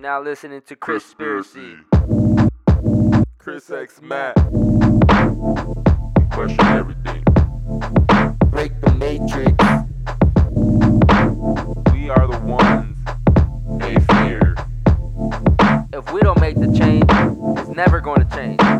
You're now listening to Chris Conspiracy. Chris X Matt. Question everything. Break the matrix. We are the ones they fear. If we don't make the change, it's never going to change.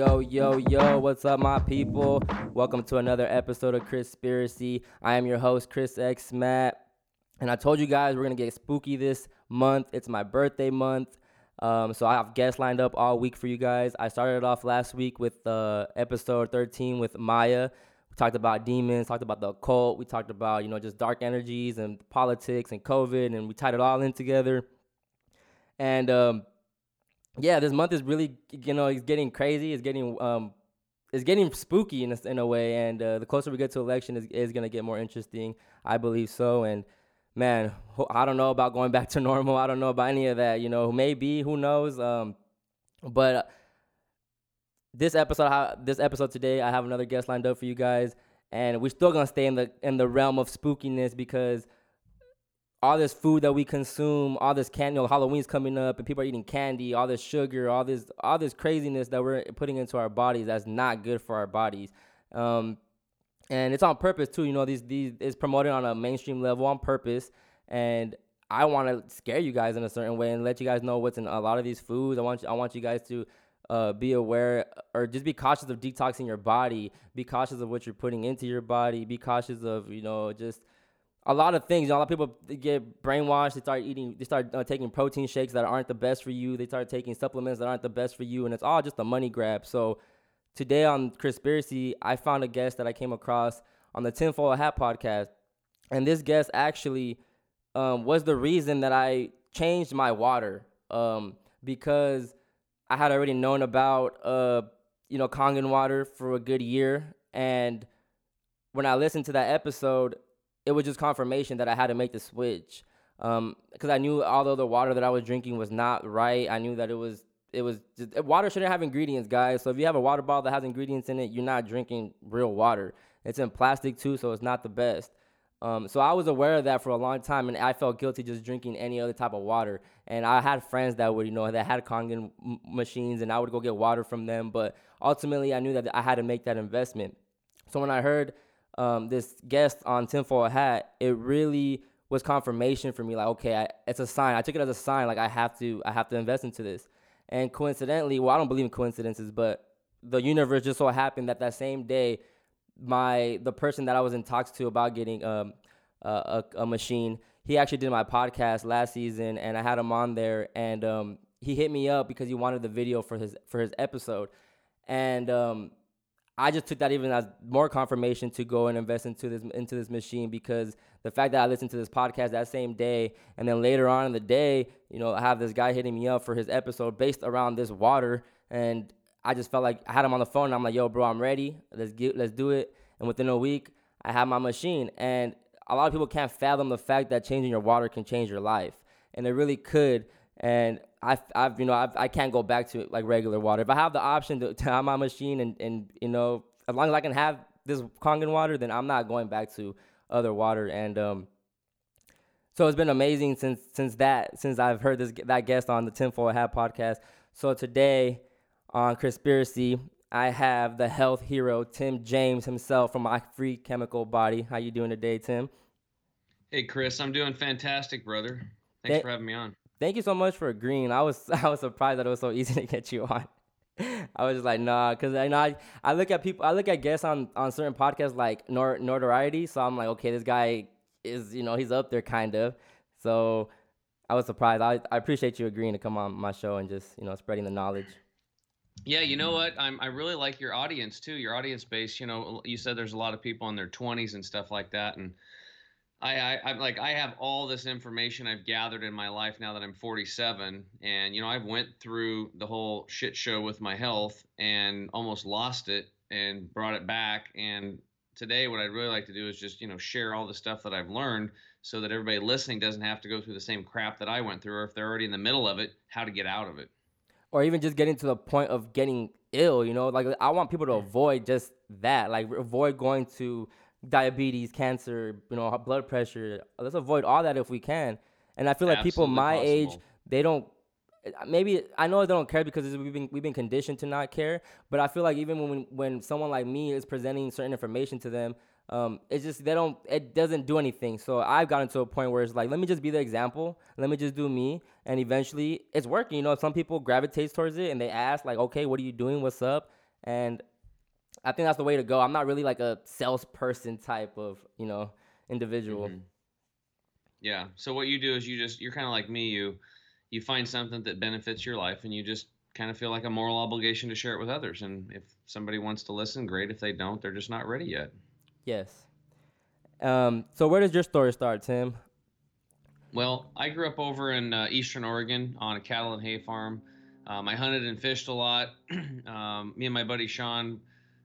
Yo, yo, yo, what's up, my people? Welcome to another episode of Conspiracy. I am your host, Chris X Matt. And I told you guys we're going to get spooky this month. It's my birthday month. Um, so I have guests lined up all week for you guys. I started off last week with uh, episode 13 with Maya. We talked about demons, talked about the occult. We talked about, you know, just dark energies and politics and COVID, and we tied it all in together. And um, yeah, this month is really, you know, it's getting crazy. It's getting, um, it's getting spooky in a, in a way. And uh, the closer we get to election, is is gonna get more interesting. I believe so. And man, I don't know about going back to normal. I don't know about any of that. You know, maybe who knows. Um, but this episode, this episode today, I have another guest lined up for you guys, and we're still gonna stay in the in the realm of spookiness because all this food that we consume, all this candy, you know, Halloween's coming up, and people are eating candy, all this sugar, all this, all this craziness that we're putting into our bodies that's not good for our bodies. Um, and it's on purpose too. You know, these these is promoted on a mainstream level on purpose, and I want to scare you guys in a certain way and let you guys know what's in a lot of these foods. I want you, I want you guys to uh, be aware or just be cautious of detoxing your body. Be cautious of what you're putting into your body. Be cautious of you know just a lot of things. You know, a lot of people get brainwashed. They start eating. They start uh, taking protein shakes that aren't the best for you. They start taking supplements that aren't the best for you, and it's all just a money grab. So today on Conspiracy, I found a guest that I came across on the Tinfoil Hat podcast, and this guest actually um, was the reason that I changed my water um, because I had already known about uh, you know Kangen water for a good year, and when I listened to that episode, it was just confirmation that I had to make the switch. Um, because I knew although the water that I was drinking was not right, I knew that it was it was just, water shouldn't have ingredients, guys. So if you have a water bottle that has ingredients in it, you're not drinking real water. It's in plastic too, so it's not the best. Um, so I was aware of that for a long time, and I felt guilty just drinking any other type of water. And I had friends that would, you know, that had Kangen m- machines, and I would go get water from them. But ultimately, I knew that I had to make that investment. So when I heard um, this guest on Tinfoil Hat, it really was confirmation for me. Like, okay, I, it's a sign. I took it as a sign. Like, I have to, I have to invest into this. And coincidentally, well, I don't believe in coincidences, but the universe just so happened that that same day, my the person that I was in talks to about getting um, a, a, a machine, he actually did my podcast last season, and I had him on there, and um, he hit me up because he wanted the video for his for his episode, and um, I just took that even as more confirmation to go and invest into this into this machine because the fact that I listened to this podcast that same day, and then later on in the day, you know, I have this guy hitting me up for his episode based around this water, and I just felt like I had him on the phone. And I'm like, "Yo, bro, I'm ready. Let's get let's do it." And within a week, I had my machine, and a lot of people can't fathom the fact that changing your water can change your life, and it really could. And I've, I've you know, I've, I can't go back to like regular water. If I have the option to, to have my machine and, and, you know, as long as I can have this Kangen water, then I'm not going back to other water. And, um, so it's been amazing since, since that, since I've heard this, that guest on the Tinfoil Hat podcast. So today on Conspiracy, I have the health hero, Tim James himself from My Free Chemical Body. How you doing today, Tim? Hey Chris, I'm doing fantastic, brother. Thanks Thank- for having me on. Thank you so much for agreeing. I was I was surprised that it was so easy to get you on. I was just like, nah, because I know I, look at people, I look at guests on on certain podcasts like nor, notoriety. So I'm like, okay, this guy is, you know, he's up there kind of. So I was surprised. I, I appreciate you agreeing to come on my show and just, you know, spreading the knowledge. Yeah, you know what? I'm I really like your audience too. Your audience base. You know, you said there's a lot of people in their 20s and stuff like that, and I, I I'm like I have all this information I've gathered in my life now that I'm 47, and you know I've went through the whole shit show with my health and almost lost it and brought it back. And today, what I'd really like to do is just you know share all the stuff that I've learned so that everybody listening doesn't have to go through the same crap that I went through, or if they're already in the middle of it, how to get out of it. or even just getting to the point of getting ill. You know, like I want people to avoid just that, like avoid going to diabetes, cancer, you know, blood pressure. Let's avoid all that if we can. And I feel like people Absolutely my age, they don't. Maybe I know they don't care because we've been we've been conditioned to not care. But I feel like even when when someone like me is presenting certain information to them, um, it's just they don't. It doesn't do anything. So I've gotten to a point where it's like, let me just be the example. Let me just do me, and eventually it's working. You know, some people gravitate towards it and they ask like, okay, what are you doing? What's up? And I think that's the way to go. I'm not really like a salesperson type of you know individual. Mhm. Yeah. So what you do is you just you're kind of like me. You you find something that benefits your life, and you just kind of feel like a moral obligation to share it with others. And if somebody wants to listen, great. If they don't, they're just not ready yet. Yes. Um, so where does your story start, Tim? Well, I grew up over in uh, Eastern Oregon on a cattle and hay farm. Um, I hunted and fished a lot. um, me and my buddy Sean,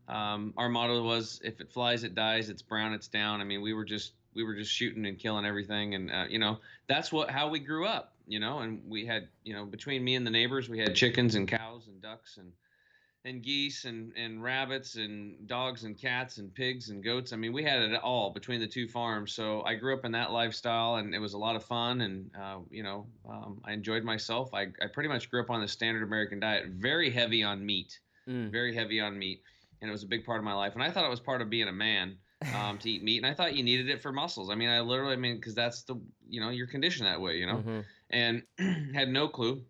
um, our motto was, "If it flies, it dies. It's brown, it's down." I mean, we were just we were just shooting and killing everything, and uh, you know that's what how we grew up. You know, and we had you know between me and the neighbors, we had chickens and cows and ducks and and geese and, and rabbits and dogs and cats and pigs and goats. I mean, we had it all between the two farms. So I grew up in that lifestyle and it was a lot of fun. And, uh, you know, um, I enjoyed myself. I, I pretty much grew up on the standard American diet, very heavy on meat, Mm. very heavy on meat. And it was a big part of my life. And I thought it was part of being a man um, to eat meat. And I thought you needed it for muscles. I mean, I literally, I mean, because that's the, you know, you're conditioned that way, you know Mhm. and had no clue.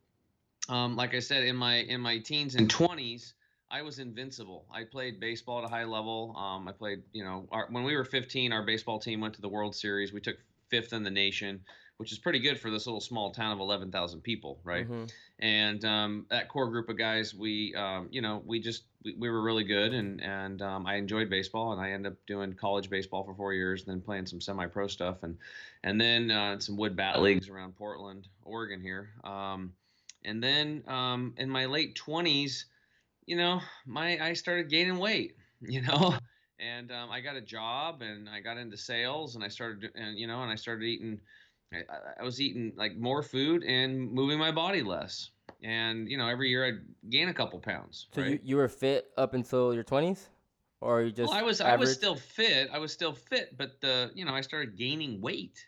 Um, like I said, in my in my teens and twenties, I was invincible. I played baseball at a high level. Um, I played, you know, our, when we were 15, our baseball team went to the World Series. We took fifth in the nation, which is pretty good for this little small town of 11,000 people, right? Mhm. and um, that core group of guys we um, you know we just we, we were really good and and um, I enjoyed baseball and I ended up doing college baseball for four years and then playing some semi-pro stuff and and then uh, some wood bat leagues around Portland Oregon here um, and then um, in my late 20s you know my I started gaining weight you know and um, I got a job and I got into sales and I started and you know and I started eating I, I- was eating like more food and moving my body less. And you know, every year I'd gain a couple pounds. So right? you, you were fit up until your twenties, or you just well, I was I was still fit. I was still fit, but the you know I started gaining weight,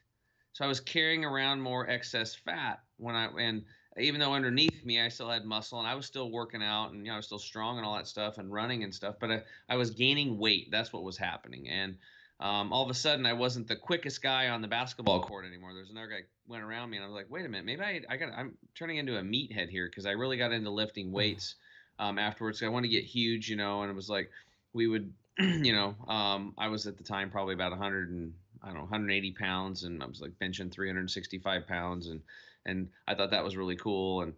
so I was carrying around more excess fat when I and even though underneath me I still had muscle and I was still working out and you know I was still strong and all that stuff and running and stuff, but I, I was gaining weight. That's what was happening and. Um, all of a sudden, I wasn't the quickest guy on the basketball court anymore. There's another guy went around me, and I was like, "Wait a minute, maybe I, I got, I'm turning into a meathead here because I really got into lifting weights um, afterwards. I want to get huge, you know." And it was like, we would you know, um, I was at the time probably about 100 and I don't know 180 pounds, and I was like benching 365 pounds, and and I thought that was really cool, and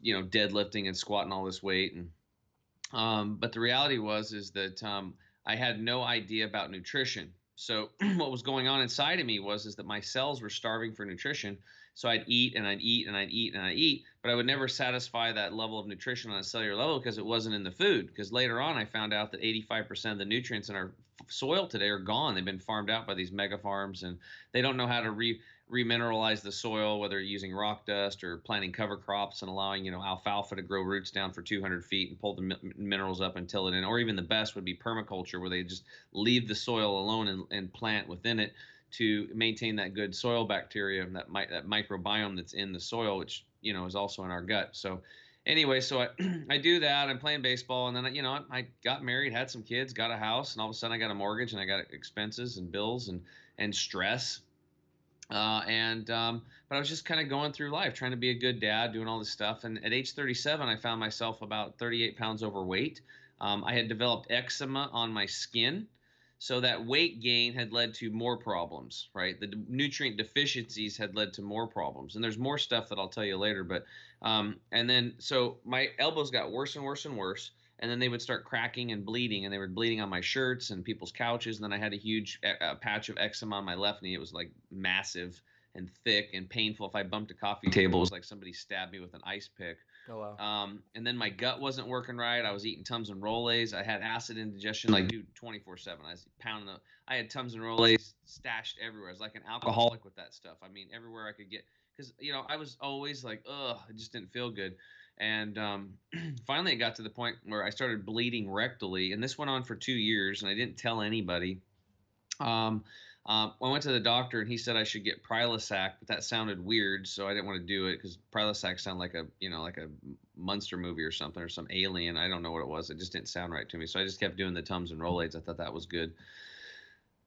you know, deadlifting and squatting all this weight, and um, but the reality was is that um, I had no idea about nutrition. So what was going on inside of me was is that my cells were starving for nutrition. So I'd eat and I'd eat and I'd eat and I'd eat, but I would never satisfy that level of nutrition on a cellular level because it wasn't in the food. Because later on, I found out that 85% of the nutrients in our soil today are gone. They've been farmed out by these mega farms, and they don't know how to re remineralize the soil, whether using rock dust or planting cover crops and allowing you know alfalfa to grow roots down for 200 feet and pull the mi- minerals up and till it in. Or even the best would be permaculture, where they just leave the soil alone and, and plant within it to maintain that good soil bacteria and that mi- that microbiome that's in the soil, which you know is also in our gut. So anyway, so I I do that. I'm playing baseball, and then I, you know I, I got married, had some kids, got a house, and all of a sudden I got a mortgage and I got expenses and bills and and stress. Uh, and um, but I was just kind of going through life, trying to be a good dad, doing all this stuff. And at age 37, I found myself about 38 pounds overweight. Um, I had developed eczema on my skin. So that weight gain had led to more problems, right? The nutrient deficiencies had led to more problems, and there's more stuff that I'll tell you later. But um, and then so my elbows got worse and worse and worse, and then they would start cracking and bleeding, and they were bleeding on my shirts and people's couches. And then I had a huge uh, patch of eczema on my left knee. It was like massive and thick and painful. If I bumped a coffee table, it was like somebody stabbed me with an ice pick. Oh wow. Um, and then my gut wasn't working right. I was eating Tums and Rolaids. I had acid indigestion, like dude, 24 seven. I was pounding the. I had Tums and Rolaids stashed everywhere. I was like an alcoholic with that stuff. I mean, everywhere I could get, because you know I was always like, ugh, it just didn't feel good. And um, finally, it got to the point where I started bleeding rectally, and this went on for two years, and I didn't tell anybody. Um, um, I went to the doctor, and he said I should get Prilosec, but that sounded weird, so I didn't want to do it because Prilosec sounded like a you know like a monster movie or something or some alien. I don't know what it was. It just didn't sound right to me, so I just kept doing the Tums and Rolaids. I thought that was good.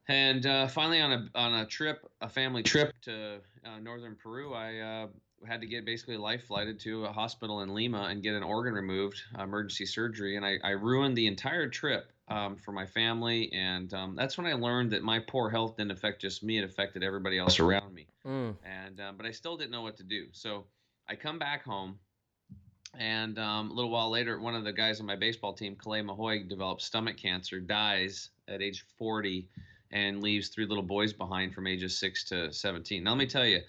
And uh, finally, on a on a trip, a family trip to uh, northern Peru, I uh, had to get basically life flighted to a hospital in Lima and get an organ removed, emergency surgery, and I, I ruined the entire trip um, for my family. And um, that's when I learned that my poor health didn't affect just me; it affected everybody else around me. Mm. And um, but I still didn't know what to do. So I come back home, and um, a little while later, one of the guys on my baseball team, Calais Mahoy, develops stomach cancer, dies at age 40, and leaves three little boys behind from ages six to 17. Now let me tell you.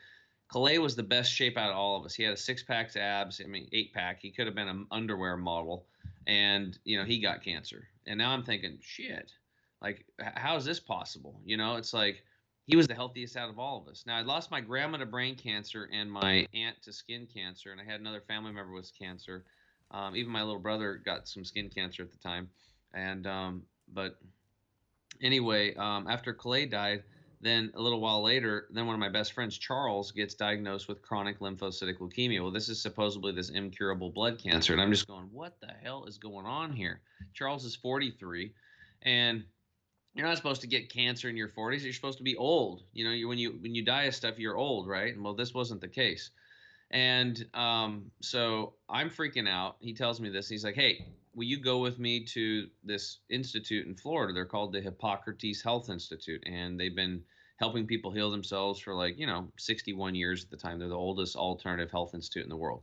Calais was the best shape out of all of us. He had a six pack abs. I mean, eight pack. He could have been an underwear model, and you know he got cancer. And now I'm thinking, shit, like how is this possible? You know, it's like he was the healthiest out of all of us. Now I lost my grandma to brain cancer and my aunt to skin cancer, and I had another family member with cancer. Um, even my little brother got some skin cancer at the time, and um, but anyway, um, after Calais died then a little while later, then one of my best friends, Charles, gets diagnosed with chronic lymphocytic leukemia. Well, this is supposedly this incurable blood cancer. And I'm just going, what the hell is going on here? Charles is 43, and you're not supposed to get cancer in your 40s. You're supposed to be old. You know, you, when you when you die of stuff, you're old, right? And well, this wasn't the case. And um, so I'm freaking out. He tells me this. He's like, "Hey, will you go with me to this institute in Florida? They're called the Hippocrates Health Institute, and they've been helping people heal themselves for like you know 61 years at the time. They're the oldest alternative health institute in the world.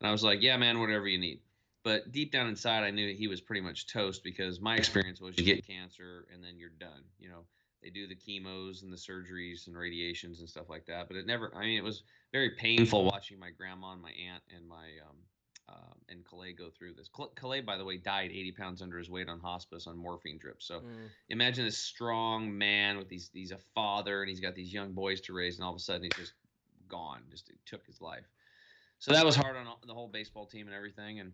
And I was like, yeah, man, whatever you need. But deep down inside, I knew he was pretty much toast because my experience was you get cancer and then you're done. You know, they do the chemos and the surgeries and radiations and stuff like that. But it never, I mean, it was very painful watching my grandma and my aunt and my um, um, and Calais go through this. Calais, by the way, died 80 pounds under his weight on hospice on morphine drips. So Mm. imagine this strong man with these, he's a father and he's got these young boys to raise, and all of a sudden he's just gone, just took his life. So that was hard on the whole baseball team and everything. And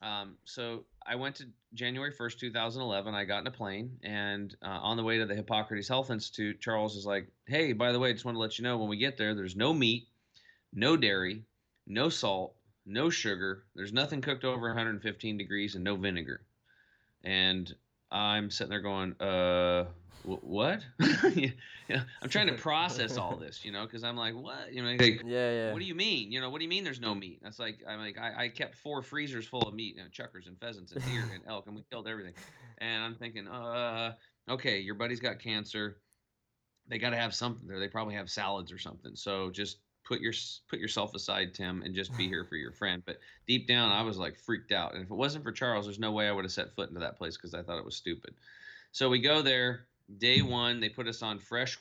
um, so I went to January 1st, 2011. I got in a plane, and uh, on the way to the Hippocrates Health Institute, Charles is like, "Hey, by the way, I just want to let you know when we get there, there's no meat, no dairy, no salt, no sugar. There's nothing cooked over 115 degrees, and no vinegar." And I'm sitting there going, "Uh, wh- what?" yeah, I'm trying to process all this, you know, because I'm like, "What?" You know, like, Yeah, yeah. what do you mean? You know, what do you mean there's no meat? That's like I'm like I, I kept four freezers full of meat, you know, chukars and pheasants and deer and elk, and we killed everything. And I'm thinking, uh, okay, your buddy's got cancer. They got to have something there. They probably have salads or something. So just put your put yourself aside, Tim, and just be here for your friend. But deep down, I was like freaked out. And if it wasn't for Charles, there's no way I would have set foot into that place because I thought it was stupid. So we go there. Day mm. one, they put us on fresh,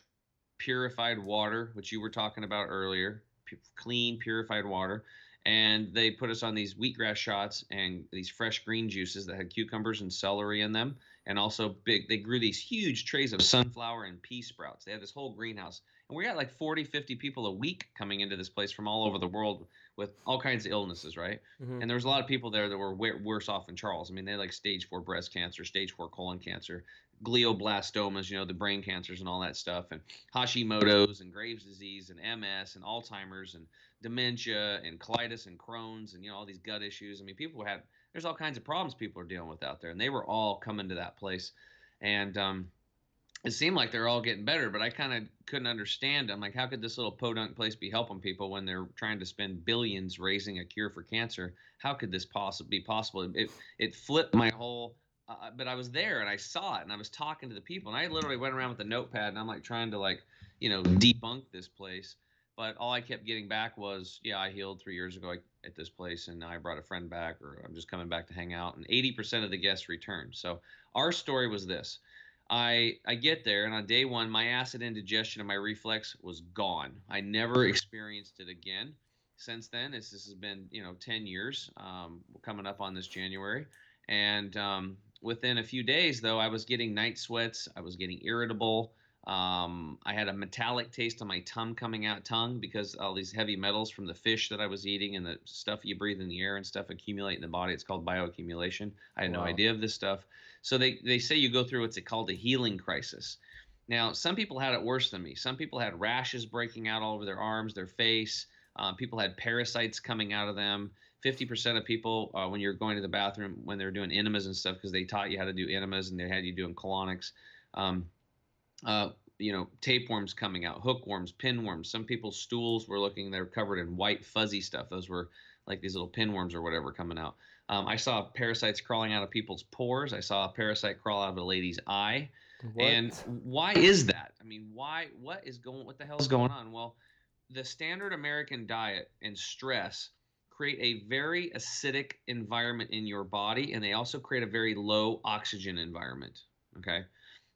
purified water, which you were talking about earlier, pu- clean, purified water. And they put us on these wheatgrass shots and these fresh green juices that had cucumbers and celery in them. And also big, they grew these huge trays of sunflower and pea sprouts. They had this whole greenhouse. And we got like 40, 50 people a week coming into this place from all over the world with all kinds of illnesses, right? Mhm. And there was a lot of people there that were worse off than Charles. I mean, they had like stage four breast cancer, stage four colon cancer, glioblastomas, you know, the brain cancers and all that stuff, and Hashimoto's and Graves' disease and MS and Alzheimer's and dementia and colitis and Crohn's and you know all these gut issues. I mean, people had there's all kinds of problems people are dealing with out there, and they were all coming to that place, and um, it seemed like they're all getting better, but I kind of couldn't understand. I'm like, how could this little podunk place be helping people when they're trying to spend billions raising a cure for cancer? How could this possibly be possible? It it flipped my whole. Uh, but I was there and I saw it and I was talking to the people and I literally went around with a notepad and I'm like trying to like you know debunk this place. But all I kept getting back was, yeah, I healed three years ago at this place, and I brought a friend back, or I'm just coming back to hang out. And 80% of the guests returned. So our story was this: I I get there, and on day one, my acid indigestion and my reflux was gone. I never experienced it again. Since then, it's, this has been you know 10 years. Um, coming up on this January, and um, within a few days, though, I was getting night sweats. I was getting irritable. Um, I had a metallic taste on my tongue coming out tongue because all these heavy metals from the fish that I was eating and the stuff you breathe in the air and stuff accumulate in the body. It's called bioaccumulation. I had no idea of this stuff. So they, they say you go through what's called a healing crisis. Now, some people had it worse than me. Some people had rashes breaking out all over their arms, their face. Um, people had parasites coming out of them. 50% of people, uh, when you're going to the bathroom, when they were doing enemas and stuff, because they taught you how to do enemas and they had you doing colonics, um, uh, you know, tapeworms coming out, hookworms, pinworms. Some people's stools were looking, they were covered in white, fuzzy stuff. Those were like these little pinworms or whatever coming out. Um, I saw parasites crawling out of people's pores. I saw a parasite crawl out of a lady's eye. What? And why is that? I mean, why? What is going? What the hell is going on? Well, the standard American diet and stress create a very acidic environment in your body, and they also create a very low oxygen environment. Okay.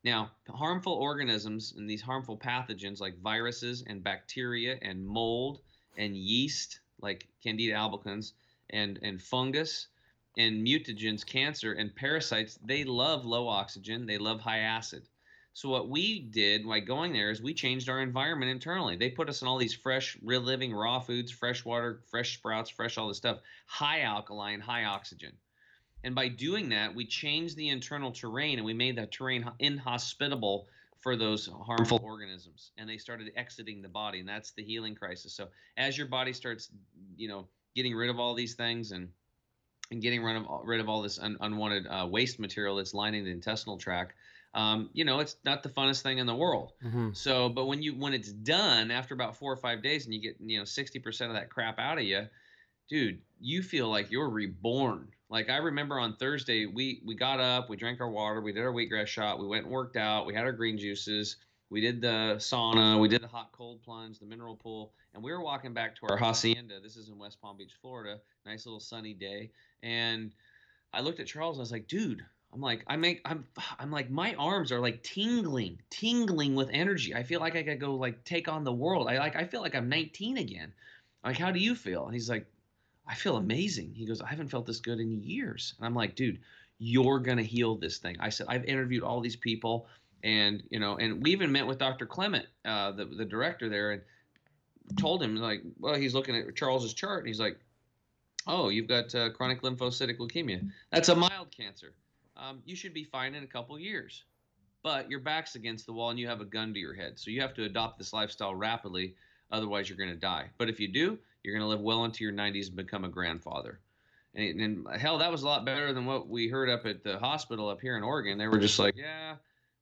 Now, harmful organisms and these harmful pathogens like viruses and bacteria and mold and yeast, like Candida albicans, and and fungus and mutagens, cancer, and parasites, they love low oxygen, they love high acid. So what we did by going there is we changed our environment internally. They put us in all these fresh, real living raw foods, fresh water, fresh sprouts, fresh all this stuff, high alkaline, high oxygen. And by doing that, we changed the internal terrain and we made that terrain inhospitable for those harmful organisms and they started exiting the body and that's the healing crisis. So as your body starts, you know, getting rid of all these things and and getting rid of rid of all this un, unwanted uh, waste material that's lining the intestinal tract, um, you know, it's not the funnest thing in the world. Mhm. So, but when you when it's done after about four or five days, and you get you know sixty percent of that crap out of you, dude, you feel like you're reborn. Like I remember on Thursday, we we got up, we drank our water, we did our wheatgrass shot, we went and worked out, we had our green juices, we did the sauna, we did the hot cold plunge, the mineral pool, and we were walking back to our hacienda. This is in West Palm Beach, Florida. Nice little sunny day, and I looked at Charles and I was like, dude. I'm like, I make, I'm, I'm like, my arms are like tingling, tingling with energy. I feel like I could go like take on the world. I like, I feel like I'm 19 again. Like, how do you feel? And he's like, I feel amazing. He goes, I haven't felt this good in years. And I'm like, dude, you're gonna heal this thing. I said, I've interviewed all these people, and you know, and we even met with Dr. Clement, uh, the the director there, and told him like, well, he's looking at Charles's chart, and he's like, oh, you've got uh, chronic lymphocytic leukemia. That's a mild cancer. Um, you should be fine in a couple years. But your back's against the wall and you have a gun to your head. So you have to adopt this lifestyle rapidly. Otherwise, you're going to die. But if you do, you're going to live well into your 90s and become a grandfather. And, and hell, that was a lot better than what we heard up at the hospital up here in Oregon. They were just like, yeah,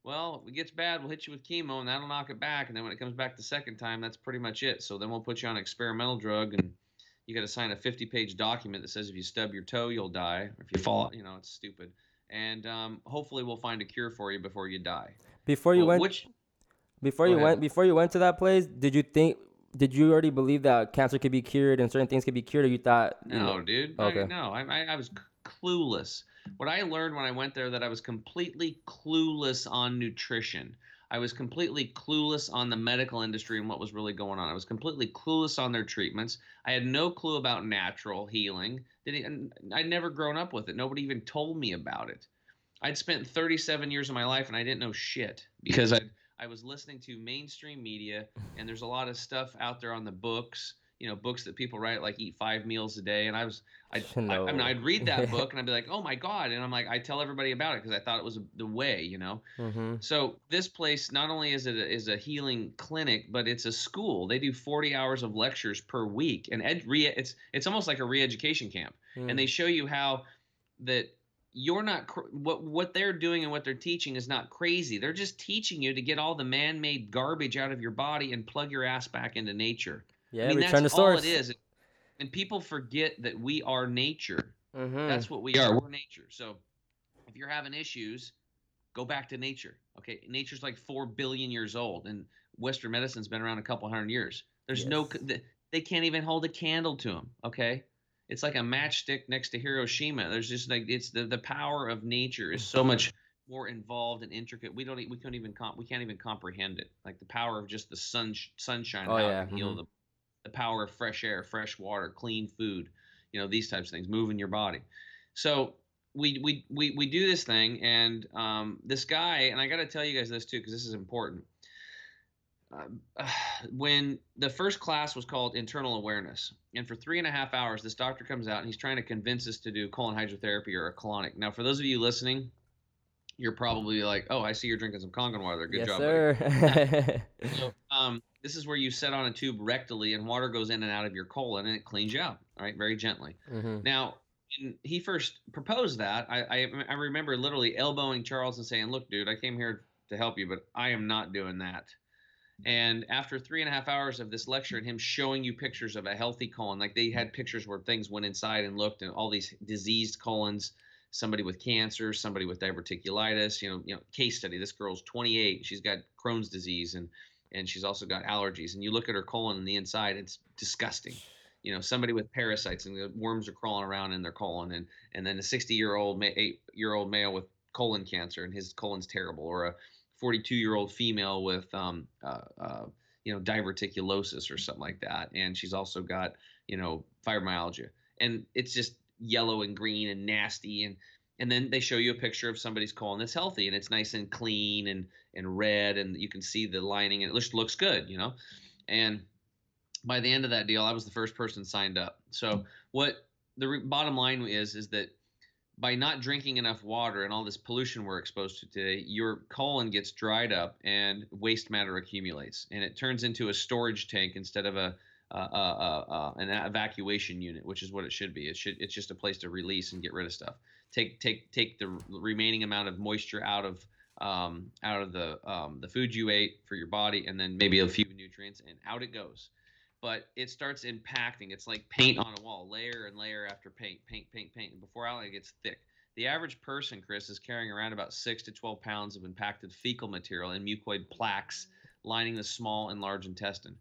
well, if it gets bad, we'll hit you with chemo and that'll knock it back. And then when it comes back the second time, that's pretty much it. So then we'll put you on an experimental drug and you got to sign a 50 page document that says if you stub your toe, you'll die. Or if you fall, you know, it's stupid. And um, hopefully we'll find a cure for you before you die. Before you Well, went, which before you ahead. went, before you went to that place, did you think? Did you already believe that cancer could be cured and certain things could be cured, or you thought? you No, know- dude. Okay. I, no, I, I, I was clueless. What I learned when I went there that I was completely clueless on nutrition. I was completely clueless on the medical industry and what was really going on. I was completely clueless on their treatments. I had no clue about natural healing. I'd never grown up with it. Nobody even told me about it. I'd spent 37 years of my life and I didn't know shit because I I was listening to mainstream media and there's a lot of stuff out there on the books, you know, books that people write like eat five meals a day and I was I, I, I mean No. I'd read that book and I'd be like, "Oh my god." And I'm like I tell everybody about it because I thought it was the way, you know. Mhm. So this place not only is it a, is a healing clinic, but it's a school. They do 40 hours of lectures per week, and ed, re, it's it's almost like a re-education camp. Mm. And they show you how that you're not cr- what what they're doing and what they're teaching is not crazy. They're just teaching you to get all the man-made garbage out of your body and plug your ass back into nature. Yeah, I mean return that's to source. all it is. And people forget that we are nature. Mhm. That's what we are. We're nature. So if you're having issues, go back to nature. Okay, nature's like four billion years old, and Western medicine's been around a couple hundred years. There's no, Yes. th- they can't even hold a candle to them. Okay, it's like a matchstick next to Hiroshima. There's just like it's the the power of nature is so much more involved and intricate. We don't we couldn't even comp- we can't even comprehend it. Like the power of just the sun sunshine, Oh, yeah, heal mhm. the the power of fresh air, fresh water, clean food, you know, these types of things, moving your body. So we we we, we do this thing, and um, this guy, and I got to tell you guys this too, because this is important. uh, when the first class was called internal awareness, and for three and a half hours, this doctor comes out and he's trying to convince us to do colon hydrotherapy or a colonic. Now, for those of you listening, you're probably like, "Oh, I see you're drinking some Kangen water. Good yes, job, sir. so, um, this is where you set on a tube rectally, and water goes in and out of your colon, and it cleans you out, all right, very gently. hmm Now, when he first proposed that, I, I I remember literally elbowing Charles and saying, "Look, dude, I came here to help you, but I am not doing that." And after three and a half hours of this lecture and him showing you pictures of a healthy colon, like they had pictures where things went inside and looked, and all these diseased colons, somebody with cancer, somebody with diverticulitis, you know, you know, case study. This girl's 28, she's got Crohn's disease, and and she's also got allergies. And you look at her colon on the inside, it's disgusting. You know, somebody with parasites and the worms are crawling around in their colon, and and then a 60 year old, eight year old male with colon cancer, and his colon's terrible, or a 42 year old female with um, uh, uh, you know diverticulosis or something like that and she's also got you know fibromyalgia and it's just yellow and green and nasty and and then they show you a picture of somebody's colon that's healthy and it's nice and clean and and red and you can see the lining and it just looks good you know and by the end of that deal i was the first person signed up so what the re- bottom line is is that by not drinking enough water and all this pollution we're exposed to today, your colon gets dried up and waste matter accumulates, and it turns into a storage tank instead of a, a, a, a an evacuation unit, which is what it should be. It should it's just a place to release and get rid of stuff. Take take take the remaining amount of moisture out of um, out of the um, the food you ate for your body, and then maybe a few nutrients, and out it goes but it starts impacting. It's like paint on a wall, layer and layer after paint, paint, paint, paint. And before it gets thick. The average person, Chris, is carrying around about six to 12 pounds of impacted fecal material and mucoid plaques lining the small and large intestine.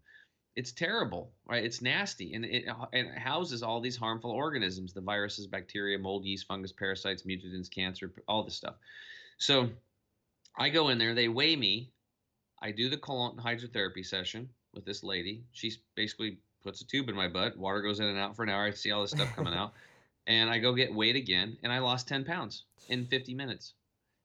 It's terrible, right? It's nasty, and it, uh, it houses all these harmful organisms: the viruses, bacteria, mold, yeast, fungus, parasites, mutagens, cancer, all this stuff. So, I go in there. They weigh me. I do the colon hydrotherapy session with this lady. She basically puts a tube in my butt. Water goes in and out for an hour. I see all this stuff coming out. And I go get weighed again, and I lost 10 pounds in 50 minutes.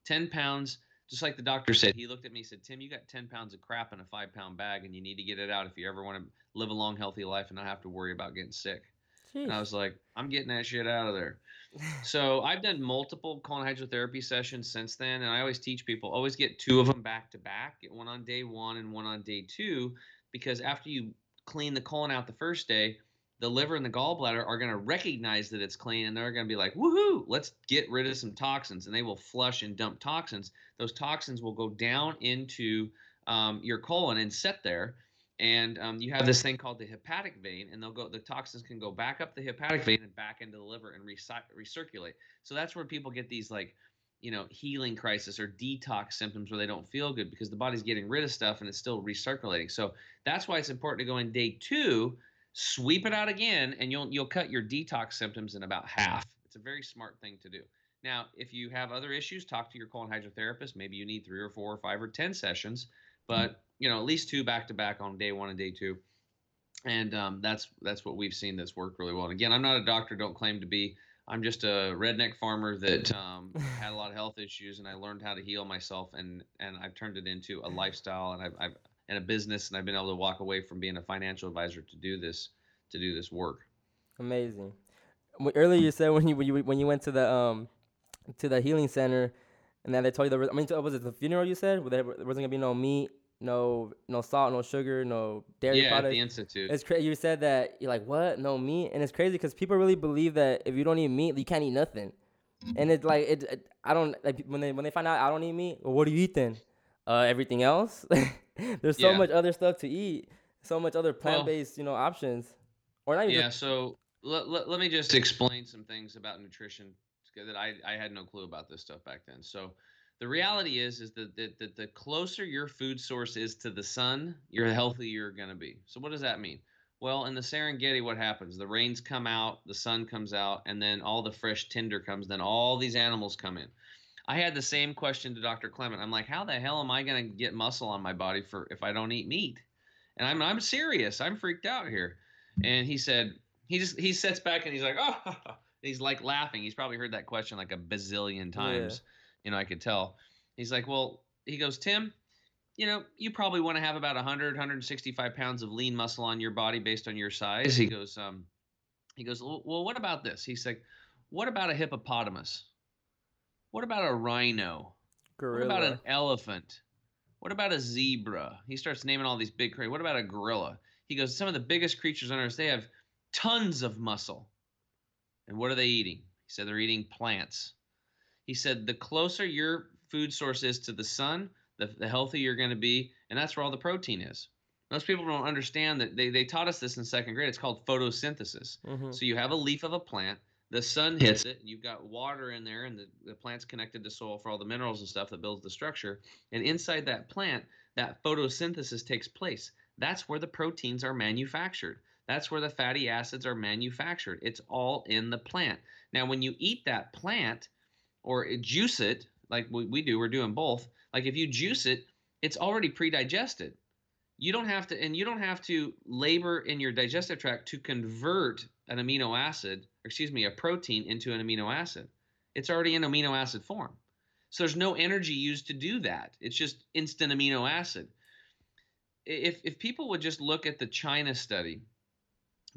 10 pounds, just like the doctor said. He looked at me and said, Tim, you got 10 pounds of crap in a five pound bag, and you need to get it out if you ever want to live a long, healthy life and not have to worry about getting sick. And I was like, I'm getting that shit out of there. so I've done multiple colon hydrotherapy sessions since then, and I always teach people always get two of them back to back. Get one on day one and one on day two, because after you clean the colon out the first day, the liver and the gallbladder are going to recognize that it's clean and they're going to be like, woohoo, let's get rid of some toxins. And they will flush and dump toxins. Those toxins will go down into um, your colon and sit there. And um, you have this thing called the hepatic vein, and they'll go. The toxins can go back up the hepatic vein and back into the liver and recirculate. So that's where people get these like you know healing crisis or detox symptoms where they don't feel good because the body's getting rid of stuff and it's still recirculating so that's why it's important to go in day two sweep it out again and you'll you'll cut your detox symptoms in about half. It's a very smart thing to do. Now if you have other issues talk to your colon hydrotherapist. Maybe you need three or four or five or ten sessions but you know at least two back to back on day one and day two. And um, that's that's what we've seen that's worked really well. And again i'm not a doctor don't claim to be. I'm just a redneck farmer that um, had a lot of health issues, and I learned how to heal myself, and and I've turned it into a lifestyle, and I've, I've and a business, and I've been able to walk away from being a financial advisor to do this to do this work. Amazing. Earlier you said when you when you when you went to the um to the healing center, and then they told you the I mean was it the funeral you said where there wasn't gonna be no meat no no salt, no sugar, no dairy yeah, products. at the institute. It's crazy. You said that you're like, what? No meat, and it's crazy because people really believe that if you don't eat meat, you can't eat nothing. And it's like it, it, I don't like when they when they find out I don't eat meat. Well, what do you eat then? Uh, everything else. There's so Yeah. much other stuff to eat. So much other plant based, you know, options. Or not even. Yeah, so let, let, let me just explain some things about nutrition that I, I had no clue about this stuff back then. So the reality is is that, that, that the closer your food source is to the sun, you're healthier you're going to be. So what does that mean? Well, in the Serengeti, what happens? The rains come out, the sun comes out, and then all the fresh tinder comes. Then all these animals come in. I had the same question to Dr. Clement. I'm like, how the hell am I going to get muscle on my body for if I don't eat meat? And I'm I'm serious. I'm freaked out here. And he said he just he sits back and he's like, oh, he's like laughing. He's probably heard that question like a bazillion times. You know, I could tell. He's like, well, he goes, Tim, you know, you probably want to have about 100, 165 pounds of lean muscle on your body based on your size. He goes, um, he goes, well, well, what about this? He's like, what about a hippopotamus? What about a rhino? Gorilla. What about an elephant? What about a zebra? He starts naming all these big creatures. What about a gorilla? He goes, some of the biggest creatures on earth, they have tons of muscle. And what are they eating? He said they're eating plants. He said the closer your food source is to the sun, the, the healthier you're going to be. And that's where all the protein is. Most people don't understand that they, they taught us this in second grade. It's called photosynthesis. Mhm. So you have a leaf of a plant, the sun hits it, and you've got water in there, and the, the plant's connected to soil for all the minerals and stuff that builds the structure. And inside that plant, that photosynthesis takes place. That's where the proteins are manufactured. That's where the fatty acids are manufactured. It's all in the plant. Now, when you eat that plant or juice it, like we, we do, we're doing both. Like if you juice it, it's already pre-digested. You don't have to, and you don't have to labor in your digestive tract to convert an amino acid, excuse me, a protein into an amino acid. It's already in amino acid form. So there's no energy used to do that. It's just instant amino acid. If if people would just look at the China study,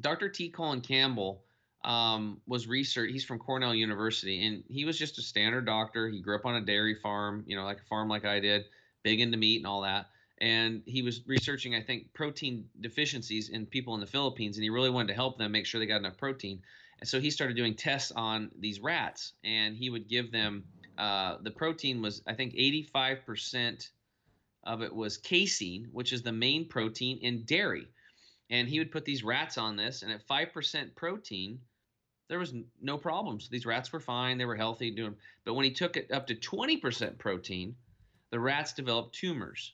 Dr. T. Colin Campbell um, was research. He's from Cornell University, and he was just a standard doctor. He grew up on a dairy farm, you know, like a farm like I did, big into meat and all that. And he was researching, I think, protein deficiencies in people in the Philippines, and he really wanted to help them make sure they got enough protein. And so he started doing tests on these rats, and he would give them uh, the protein was, I think, 85% of it was casein, which is the main protein in dairy. And he would put these rats on this and at 5% protein there was no problems. These rats were fine they were healthy doing but when he took it up to 20% protein the rats developed tumors.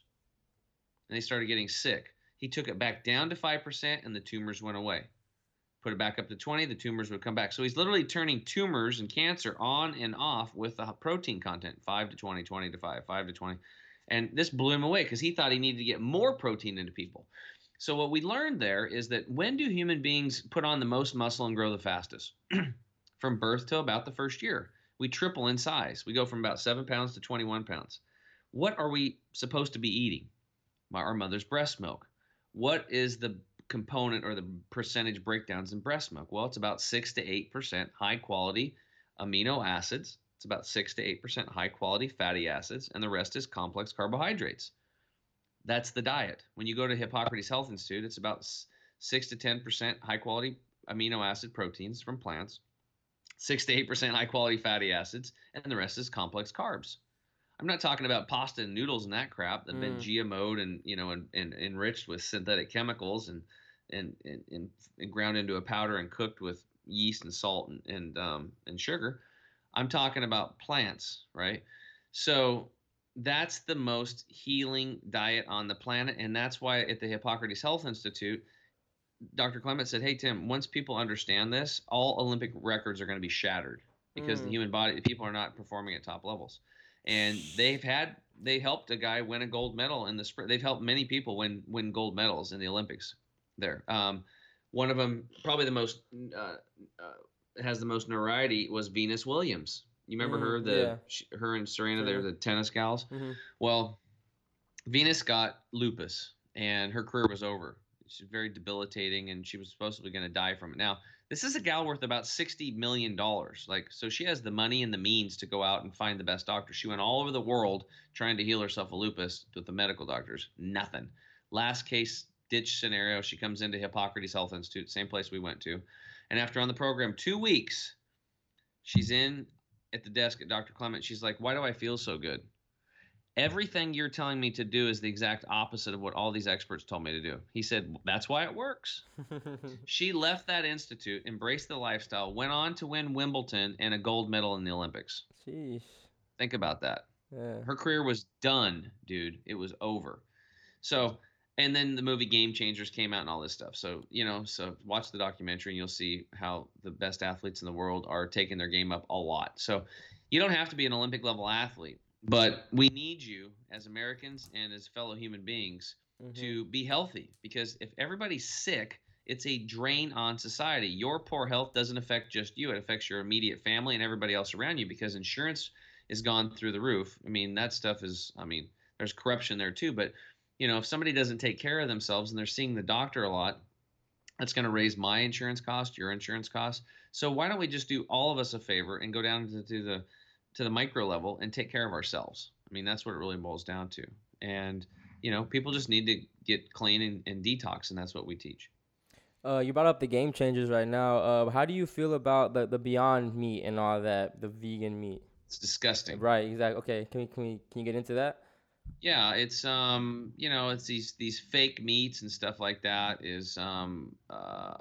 And they started getting sick. He took it back down to 5% and the tumors went away put it back up to 20 the tumors would come back so he's literally turning tumors and cancer on and off with the protein content 5 to 20 20 to 5 5 to 20 and this blew him away because he thought he needed to get more protein into people so what we learned there is that when do human beings put on the most muscle and grow the fastest? from birth to about the first year. We triple in size. We go from about seven pounds to 21 pounds. What are we supposed to be eating? Our mother's breast milk. What is the component or the percentage breakdowns in breast milk? Well, it's about six to eight percent high quality amino acids. It's about six to eight percent high quality fatty acids, and the rest is complex carbohydrates. That's the diet. When you go to Hippocrates Health Institute, it's about six to ten percent high quality amino acid proteins from plants, six to eight percent high quality fatty acids, and the rest is complex carbs. I'm not talking about pasta and noodles and that crap that have been GMO'd and you know and, and enriched with synthetic chemicals and and, and and and ground into a powder and cooked with yeast and salt and and um, and sugar. I'm talking about plants, right? So that's the most healing diet on the planet, and that's why at the Hippocrates Health Institute, Dr. Clement said, "Hey Tim, once people understand this, all Olympic records are going to be shattered because the Mm. human body, people are not performing at top levels." And they've had they helped a guy win a gold medal in the sprint. They've helped many people win win gold medals in the Olympics. There, um, one of them, probably the most uh, uh, has the most notoriety, was Venus Williams. You remember Mm, her, the yeah. sh her and Serena, they're the tennis gals. Mhm. Well, Venus got lupus, and her career was over. She's very debilitating, and she was supposedly going to die from it. Now, this is a gal worth about sixty million dollars. Like, so she has the money and the means to go out and find the best doctor. She went all over the world trying to heal herself of lupus with the medical doctors. Nothing. Last case ditch scenario. She comes into Hippocrates Health Institute, same place we went to, and after on the program two weeks, she's in at the desk at Dr. Clement. She's like, "Why do I feel so good?" Everything you're telling me to do is the exact opposite of what all these experts told me to do. He said, That's why it works. She left that institute, embraced the lifestyle, went on to win Wimbledon and a gold medal in the Olympics. Sheesh. Think about that. Yeah. Her career was done, dude. It was over. So, and then the movie Game Changers came out and all this stuff. So, you know, so watch the documentary and you'll see how the best athletes in the world are taking their game up a lot. So, you don't have to be an Olympic level athlete, but we need you as Americans and as fellow human beings Mhm. to be healthy because if everybody's sick, it's a drain on society. Your poor health doesn't affect just you, it affects your immediate family and everybody else around you because insurance is gone through the roof. I mean, that stuff is, I mean, there's corruption there too. But you know, if somebody doesn't take care of themselves and they're seeing the doctor a lot, that's going to raise my insurance cost, your insurance cost. So why don't we just do all of us a favor and go down to, to the to the micro level and take care of ourselves? I mean, that's what it really boils down to. And you know, people just need to get clean and, and detox, and that's what we teach. Uh, you brought up the game changers right now. Uh, how do you feel about the, the Beyond Meat and all that, the vegan meat? It's disgusting. Right, exactly. Okay, can we can we can you get into that? Yeah, it's um, you know, it's these these fake meats and stuff like that. Is um, uh,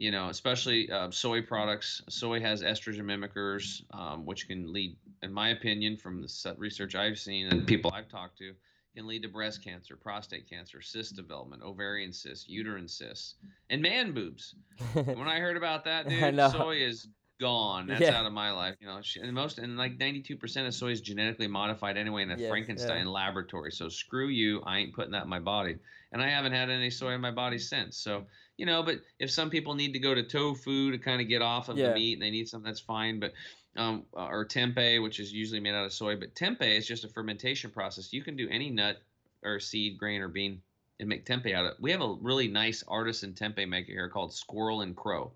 you know, especially uh, soy products. Soy has estrogen mimickers, um, which can lead, in my opinion, from the research I've seen and people I've talked to, can lead to breast cancer, prostate cancer, cyst development, ovarian cysts, uterine cysts, and man boobs. when I heard about that, dude, soy is gone. That's yeah. out of my life. You know, and most and like 92% of soy is genetically modified anyway in a yes, Frankenstein yeah. laboratory. So screw you. I ain't putting that in my body. And I haven't had any soy in my body since. So, you know, but if some people need to go to tofu to kind of get off of yeah. the meat and they need something that's fine, but um, or tempeh, which is usually made out of soy, but tempeh is just a fermentation process. You can do any nut or seed, grain, or bean and make tempeh out of it. We have a really nice artisan tempeh maker here called Squirrel and Crow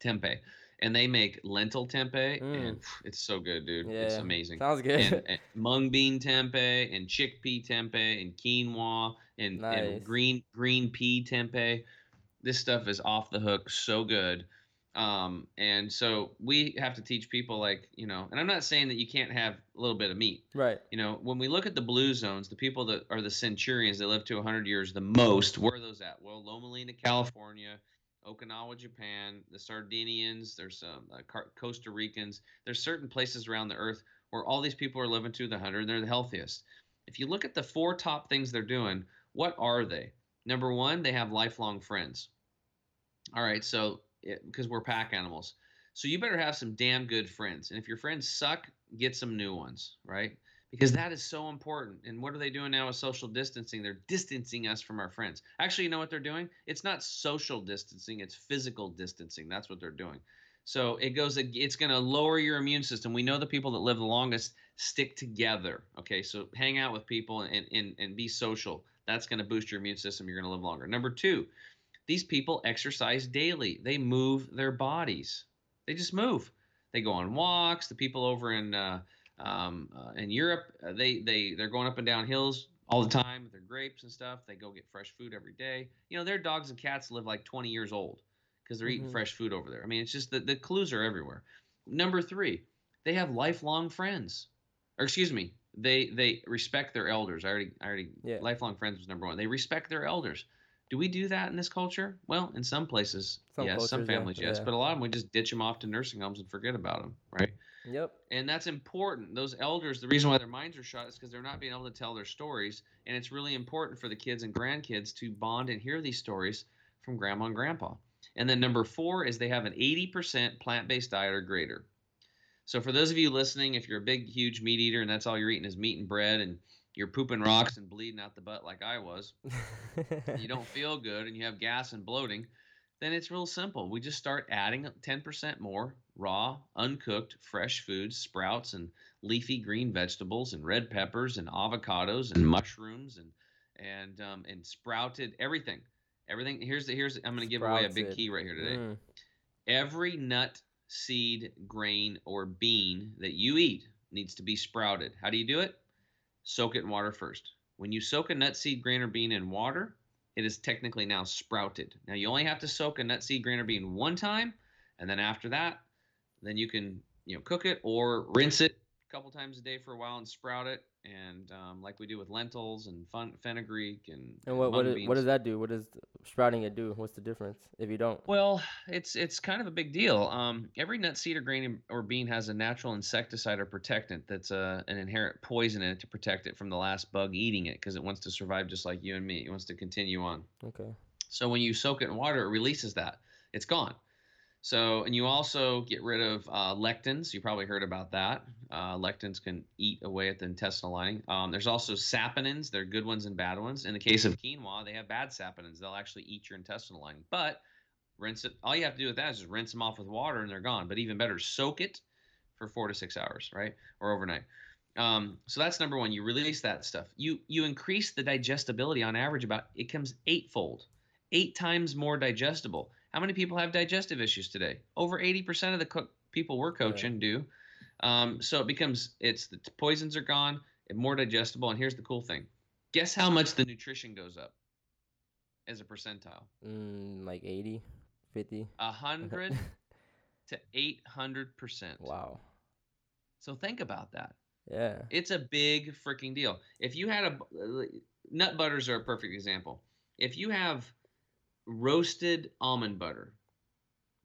Tempeh and they make lentil tempeh, mm. and it's so good, dude. Yeah, it's amazing. Sounds good. And, and mung bean tempeh, and chickpea tempeh, and quinoa, and, nice. and green green pea tempeh. This stuff is off the hook, so good. Um, and so we have to teach people, like you know, and I'm not saying that you can't have a little bit of meat, right? You know, when we look at the blue zones, the people that are the centurions that live to 100 years the most, where are those at? Well, Loma Linda, California. Okinawa, Japan, the Sardinians, there's some uh, Costa Ricans. There's certain places around the earth where all these people are living to the 100 and they're the healthiest. If you look at the four top things they're doing, what are they? Number one, they have lifelong friends. All right, so eh, because we're pack animals. So you better have some damn good friends. And if your friends suck, get some new ones, right? because that is so important. And what are they doing now with social distancing? They're distancing us from our friends. Actually, you know what they're doing? It's not social distancing, it's physical distancing. That's what they're doing. So it goes, it's going to lower your immune system. We know the people that live the longest stick together. Okay, so hang out with people and, and, and be social. That's going to boost your immune system. You're going to live longer. Number two, these people exercise daily, they move their bodies. They just move. They go on walks. The people over in, uh, um, uh, in Europe, uh, they they they're going up and down hills all the time with their grapes and stuff. They go get fresh food every day. You know, their dogs and cats live like 20 years old because they're mm-hmm. eating fresh food over there. I mean, it's just the the clues are everywhere. Number three, they have lifelong friends, or excuse me, they they respect their elders. I already I already yeah. lifelong friends was number one. They respect their elders. Do we do that in this culture? Well, in some places, some yes. Cultures, some families, yeah. yes. But a lot of them, we just ditch them off to nursing homes and forget about them, right? Yep. And that's important. Those elders, the reason why their minds are shut is because they're not being able to tell their stories. And it's really important for the kids and grandkids to bond and hear these stories from grandma and grandpa. And then number four is they have an 80% plant based diet or greater. So for those of you listening, if you're a big, huge meat eater and that's all you're eating is meat and bread and you're pooping rocks and bleeding out the butt like I was, you don't feel good and you have gas and bloating, then it's real simple. We just start adding 10% more raw, uncooked, fresh foods, sprouts, and leafy green vegetables, and red peppers, and avocados, and mushrooms, and and um, and sprouted everything. Everything. Here's the here's. I'm going to give away a big key right here today. Mm. Every nut, seed, grain, or bean that you eat needs to be sprouted. How do you do it? Soak it in water first. When you soak a nut, seed, grain, or bean in water, it is technically now sprouted. Now you only have to soak a nut, seed, grain, or bean one time, and then after that, then you can you know cook it or rinse it a couple times a day for a while and sprout it and um, like we do with lentils and fun, fenugreek and and what what, is, what does that do? What does sprouting it do? What's the difference if you don't? Well it's it's kind of a big deal. Um, every nut seed or grain or bean has a natural insecticide or protectant that's a, uh, an inherent poison in it to protect it from the last bug eating it because it wants to survive just like you and me. It wants to continue on. Okay. So when you soak it in water it releases that. It's gone so, and you also get rid of uh, lectins. You probably heard about that. Uh, lectins can eat away at the intestinal lining. Um, there's also saponins. They're good ones and bad ones. In the case of quinoa, they have bad saponins. They'll actually eat your intestinal lining. But rinse it. All you have to do with that is just rinse them off with water and they're gone. But even better, soak it for four to six hours, right? Or overnight. Um, so that's number one. You release that stuff. You you increase the digestibility on average about it comes eightfold, eight times more digestible. How many people have digestive issues today? Over eighty percent of the co- people we're coaching do. Um, so it becomes it's the poisons are gone, and more digestible. And here's the cool thing: guess how much the nutrition goes up as a percentile? Mm, like 80, 50. A hundred to eight hundred percent. Wow. So think about that. Yeah. It's a big freaking deal. If you had a nut butters are a perfect example. If you have roasted almond butter,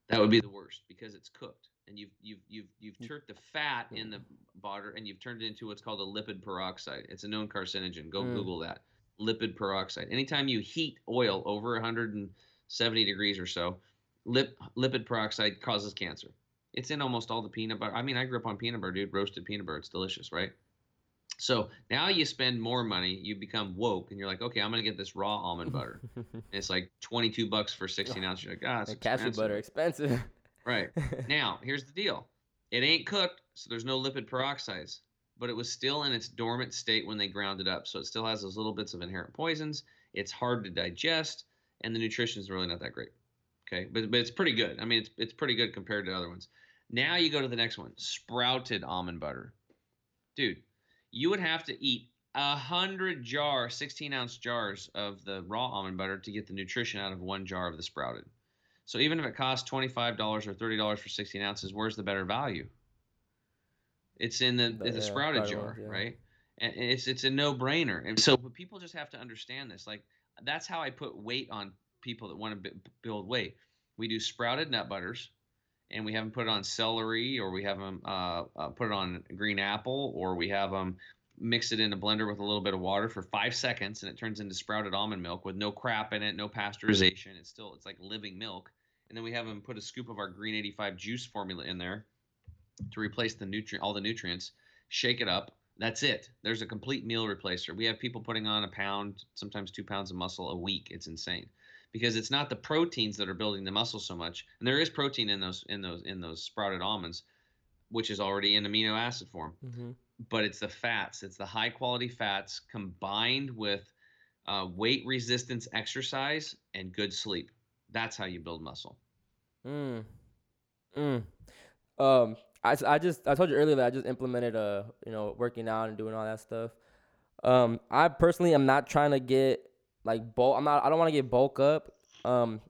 that would be the worst because it's cooked and you've you've you've you've turned the fat in the butter and you've turned it into what's called a lipid peroxide. It's a known carcinogen. Go Mm. Google that. Lipid peroxide. Anytime you heat oil over 170 degrees or so, lip, lipid peroxide causes cancer. It's in almost all the peanut butter. I mean, I grew up on peanut butter, dude. Roasted peanut butter. It's delicious, right? So now you spend more money. You become woke, and you're like, okay, I'm gonna get this raw almond butter. And it's like 22 bucks for 16 ounces. You're like, ah, it's cashew butter expensive. Right. Now, here's the deal. It ain't cooked, so there's no lipid peroxides, but it was still in its dormant state when they ground it up. So it still has those little bits of inherent poisons. It's hard to digest, and the nutrition is really not that great. Okay, but but it's pretty good. I mean, it's it's pretty good compared to other ones. Now you go to the next one, sprouted almond butter. Dude, you would have to eat a hundred jar, 16 ounce jars of the raw almond butter to get the nutrition out of one jar of the sprouted. So even if it costs $25 or $30 for 16 ounces, where's the better value? It's in the, The- the yeah, sprouted jar, yeah. right? And it's it's a no-brainer. And so but people just have to understand this. Like that's how I put weight on people that want to b- build weight. We do sprouted nut butters, and we have them put it on celery, or we have them uh, uh, put it on green apple, or we have them mix it in a blender with a little bit of water for five seconds, and it turns into sprouted almond milk with no crap in it, no pasteurization. It's still it's like living milk. And then we have them put a scoop of our green 85 juice formula in there to replace the nutrient all the nutrients. Shake it up. That's it. There's a complete meal replacer. We have people putting on a pound, sometimes two pounds of muscle a week. It's insane because it's not the proteins that are building the muscle so much, and there is protein in those in those in those sprouted almonds, which is already in amino acid form. hmm But it's the fats. It's the high quality fats combined with uh, weight resistance exercise and good sleep. That's how you build muscle. Mm. Mm. Um, I, I just I told you earlier that I just implemented a you know working out and doing all that stuff. Um, I personally am not trying to get like bulk. I'm not. I don't want to get bulk up. Um,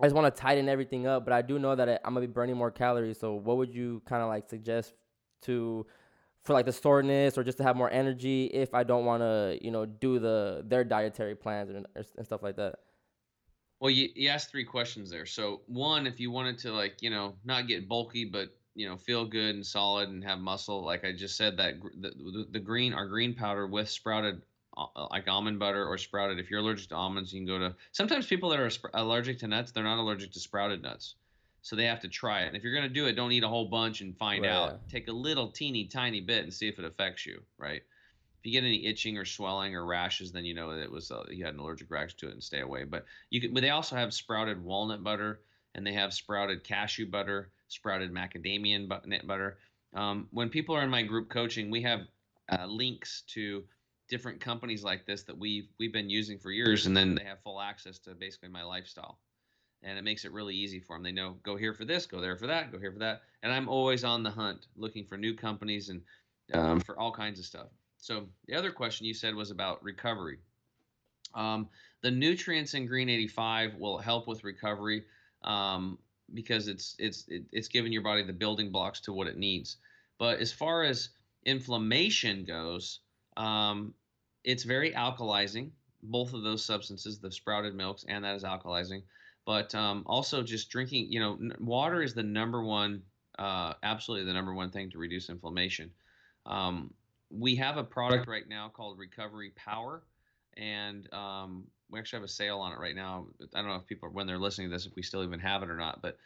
I just want to tighten everything up. But I do know that I'm gonna be burning more calories. So what would you kind of like suggest to for like the soreness or just to have more energy if I don't want to you know do the their dietary plans and, and stuff like that. Well, you, you asked three questions there. So one, if you wanted to like, you know, not get bulky, but you know, feel good and solid and have muscle, like I just said, that the, the, green, our green powder with sprouted, like almond butter or sprouted. If you're allergic to almonds, you can go to. Sometimes people that are sp- allergic to nuts, they're not allergic to sprouted nuts, so they have to try it. And if you're gonna do it, don't eat a whole bunch and find Right. out. Take a little teeny tiny bit and see if it affects you. Right. If you get any itching or swelling or rashes, then you know that it was uh, you had an allergic reaction to it and stay away. But you can, but they also have sprouted walnut butter and they have sprouted cashew butter, sprouted macadamia nut butter. Um, when people are in my group coaching, we have uh, links to different companies like this that we've we've been using for years, and then they have full access to basically my lifestyle, and it makes it really easy for them. They know go here for this, go there for that, go here for that, and I'm always on the hunt looking for new companies and um, for all kinds of stuff. So the other question you said was about recovery. Um, the nutrients in Green 85 will help with recovery um, because it's it's it, it's giving your body the building blocks to what it needs. But as far as inflammation goes, um, it's very alkalizing. Both of those substances, the sprouted milks and that is alkalizing. But um, also just drinking, you know, n- water is the number one, uh, absolutely the number one thing to reduce inflammation. Um, we have a product right now called Recovery Power, and um, we actually have a sale on it right now. I don't know if people, when they're listening to this, if we still even have it or not, but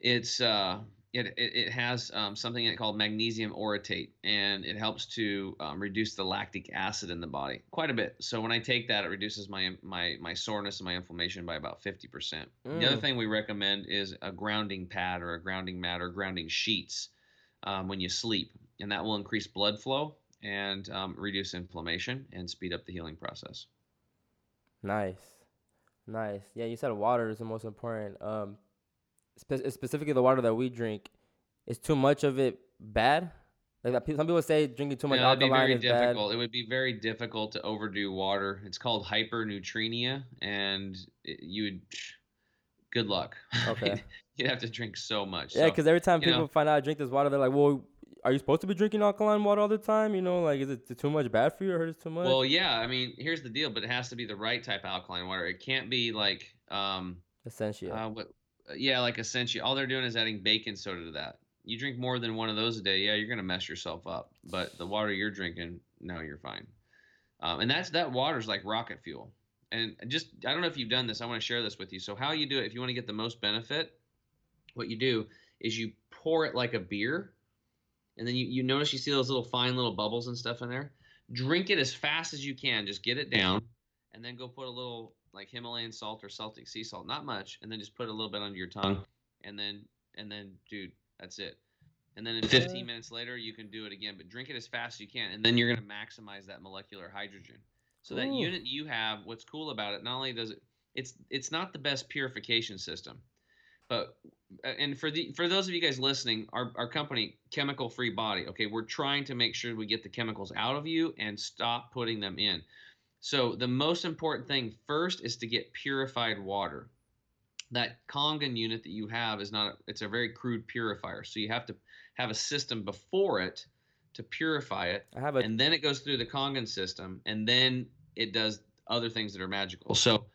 it's uh, it, it, it has um, something in it called magnesium orotate, and it helps to um, reduce the lactic acid in the body quite a bit. So when I take that, it reduces my my my soreness and my inflammation by about fifty percent. The other Mm. thing we recommend is a grounding pad or a grounding mat or grounding sheets um, when you sleep. and that will increase blood flow and um, reduce inflammation and speed up the healing process. Nice, nice. Yeah, you said water is the most important. Spe- specifically the water that we drink. Is too much of it bad? Like some people say drinking too much be alkaline very is bad. difficult. It would be very difficult to overdo water. It's called hypernatremia, and it, you would. Good luck. Okay. You'd have to drink so much. Yeah, So, because every time you know- people find out I drink this water, they're like, "Well, are you supposed to be drinking alkaline water all the time? You know, like is it too much bad for you or hurt it too much?" well, yeah. I mean, here's the deal, but it has to be the right type of alkaline water. It can't be like, um, Essentia. uh, what? Uh, Yeah, like essentially, all they're doing is adding baking soda to that. You drink more than one of those a day, yeah, you're gonna mess yourself up. But the water you're drinking, no, you're fine. Um, and that's that water's like rocket fuel. And just I don't know if you've done this. I want to share this with you. So how you do it if you want to get the most benefit, what you do is you pour it like a beer, and then you, you notice you see those little fine little bubbles and stuff in there. Drink it as fast as you can. Just get it down, and then go put a little like Himalayan salt or Celtic sea salt, not much, and then just put a little bit under your tongue, and then and then dude, that's it. And then in 15 minutes later, you can do it again, but drink it as fast as you can, and then you're gonna maximize that molecular hydrogen. So that Ooh. unit you have, what's cool about it, not only does it, it's it's not the best purification system, but uh, and for the for those of you guys listening, our, our company, Chemical Free Body, okay, we're trying to make sure we get the chemicals out of you and stop putting them in. So the most important thing first is to get purified water. That Kangen unit that you have is not it's a very crude purifier. So you have to have a system before it to purify it I have a and then it goes through the Kangen system and then it does other things that are magical. So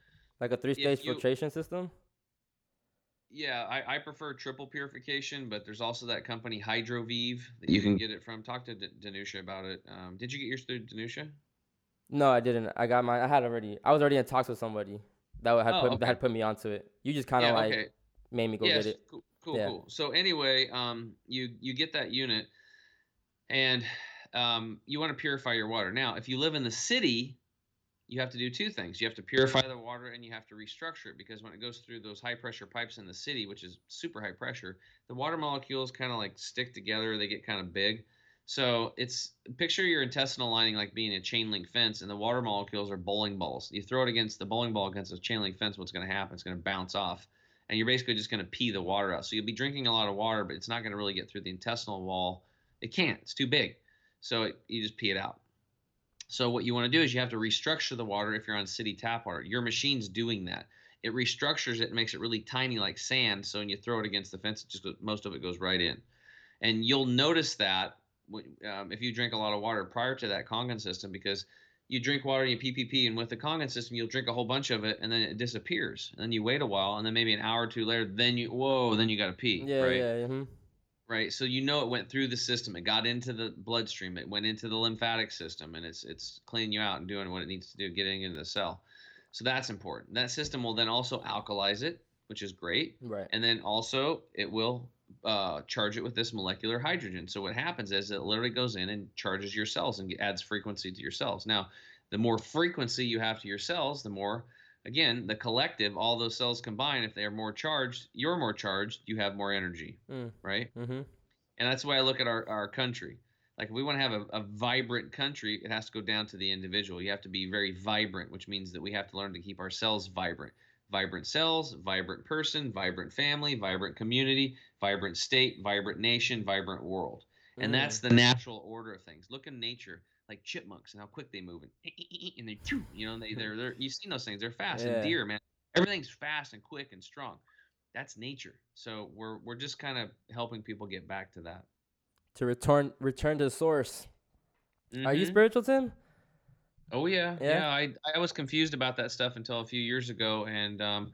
like a three-stage you- filtration system. Yeah, I, I prefer triple purification, but there's also that company Hydrovive that you can get it from. Talk to D- Danusha about it. Um, did you get yours through Danusha? No, I didn't. I got mine. I had already. I was already in talks with somebody that had Oh, put okay. that had put me onto it. You just kind of yeah, like okay. made me go yes, get it. cool, cool, Yeah. cool. So anyway, um, you you get that unit, and um, you want to purify your water. Now, if you live in the city, you have to do two things. You have to purify the water, and you have to restructure it because when it goes through those high pressure pipes in the city, which is super high pressure, the water molecules kind of like stick together. They get kind of big. So it's picture your intestinal lining like being a chain link fence, and the water molecules are bowling balls. You throw it against the bowling ball against a chain link fence, what's going to happen? It's going to bounce off, and you're basically just going to pee the water out. So you'll be drinking a lot of water, but it's not going to really get through the intestinal wall. It can't. It's too big. So it, you just pee it out. So what you want to do is you have to restructure the water if you're on city tap water. Your machine's doing that. It restructures it and makes it really tiny like sand. So when you throw it against the fence, it just goes, most of it goes right in. And you'll notice that um, if you drink a lot of water prior to that Kangen system, because you drink water and you pee pee pee, and with the Kangen system, you'll drink a whole bunch of it, and then it disappears. And then you wait a while, and then maybe an hour or two later, then you whoa, then you got to pee. Yeah, right? yeah. hmm right? So you know it went through the system. It got into the bloodstream. It went into the lymphatic system, and it's it's cleaning you out and doing what it needs to do, getting into the cell. So that's important. That system will then also alkalize it, which is great, Right. and then also it will uh, charge it with this molecular hydrogen. So what happens is it literally goes in and charges your cells and adds frequency to your cells. Now, the more frequency you have to your cells, the more again the collective, all those cells combined, if they are more charged, you're more charged, you have more energy, Mm. right? mm-hmm. And that's why I look at our, our country. Like if we want to have a, a vibrant country, it has to go down to the individual. You have to be very vibrant, which means that we have to learn to keep ourselves vibrant. Vibrant cells, vibrant person, vibrant family, vibrant community, vibrant state, vibrant nation, vibrant world. Mm. And that's the natural order of things. Look in nature, like chipmunks and how quick they move, and, and they, you know, they, they're, they're, you've seen those things. They're fast. Yeah. And deer, man, everything's fast and quick and strong. That's nature. So we're we're just kind of helping people get back to that. to return return to the source. Are you Mhm. spiritual, Tim? Oh yeah, Yeah? yeah. I I was confused about that stuff until a few years ago, and um,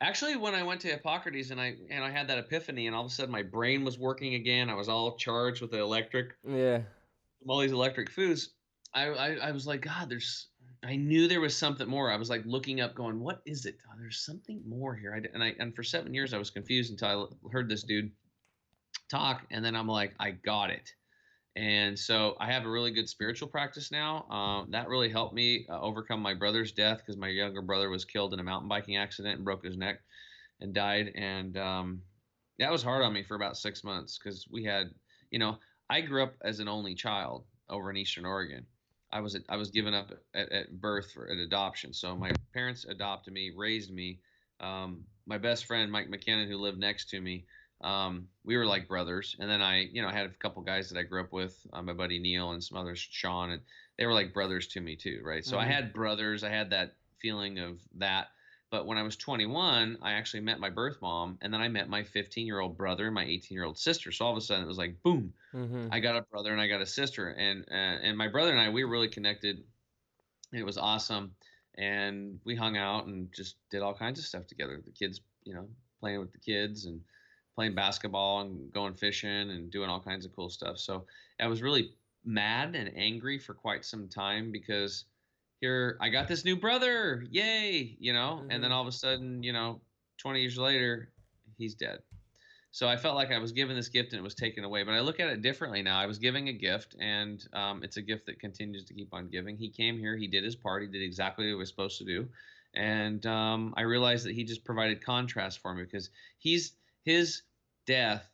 actually when I went to Hippocrates and I and I had that epiphany, and all of a sudden my brain was working again. I was all charged with the electric, Yeah. all these electric foods. I, I I was like, God, there's. I knew there was something more. I was like looking up, going, "What is it? Oh, there's something more here." I and I and for seven years I was confused until I l- heard this dude talk, and then I'm like, I got it. And so I have a really good spiritual practice now. Um, that really helped me uh, overcome my brother's death because my younger brother was killed in a mountain biking accident and broke his neck and died. And um, that was hard on me for about six months because we had, you know, I grew up as an only child over in Eastern Oregon. I was I was given up at, at birth for at adoption. So my parents adopted me, raised me. Um, my best friend Mike McKinnon, who lived next to me, um, we were like brothers. And then I, you know, I had a couple guys that I grew up with, uh, my buddy Neil and some others, Sean, and they were like brothers to me too, right? So I Mhm. had brothers. I had that feeling of that. But when I was 21, I actually met my birth mom, and then I met my 15 year old brother and my 18 year old sister. So all of a sudden, it was like boom, Mm-hmm. I got a brother and I got a sister, and uh, and my brother and I we were really connected. It was awesome, and we hung out and just did all kinds of stuff together. The kids, you know, playing with the kids and playing basketball and going fishing and doing all kinds of cool stuff. So I was really mad and angry for quite some time because here I got this new brother, yay, you know, and then Mhm. all of a sudden, you know, 20 years later, he's dead. So I felt like I was given this gift and it was taken away. But I look at it differently now. I was giving a gift, and um, it's a gift that continues to keep on giving. He came here, he did his part, he did exactly what he was supposed to do, and um, I realized that he just provided contrast for me because he's his death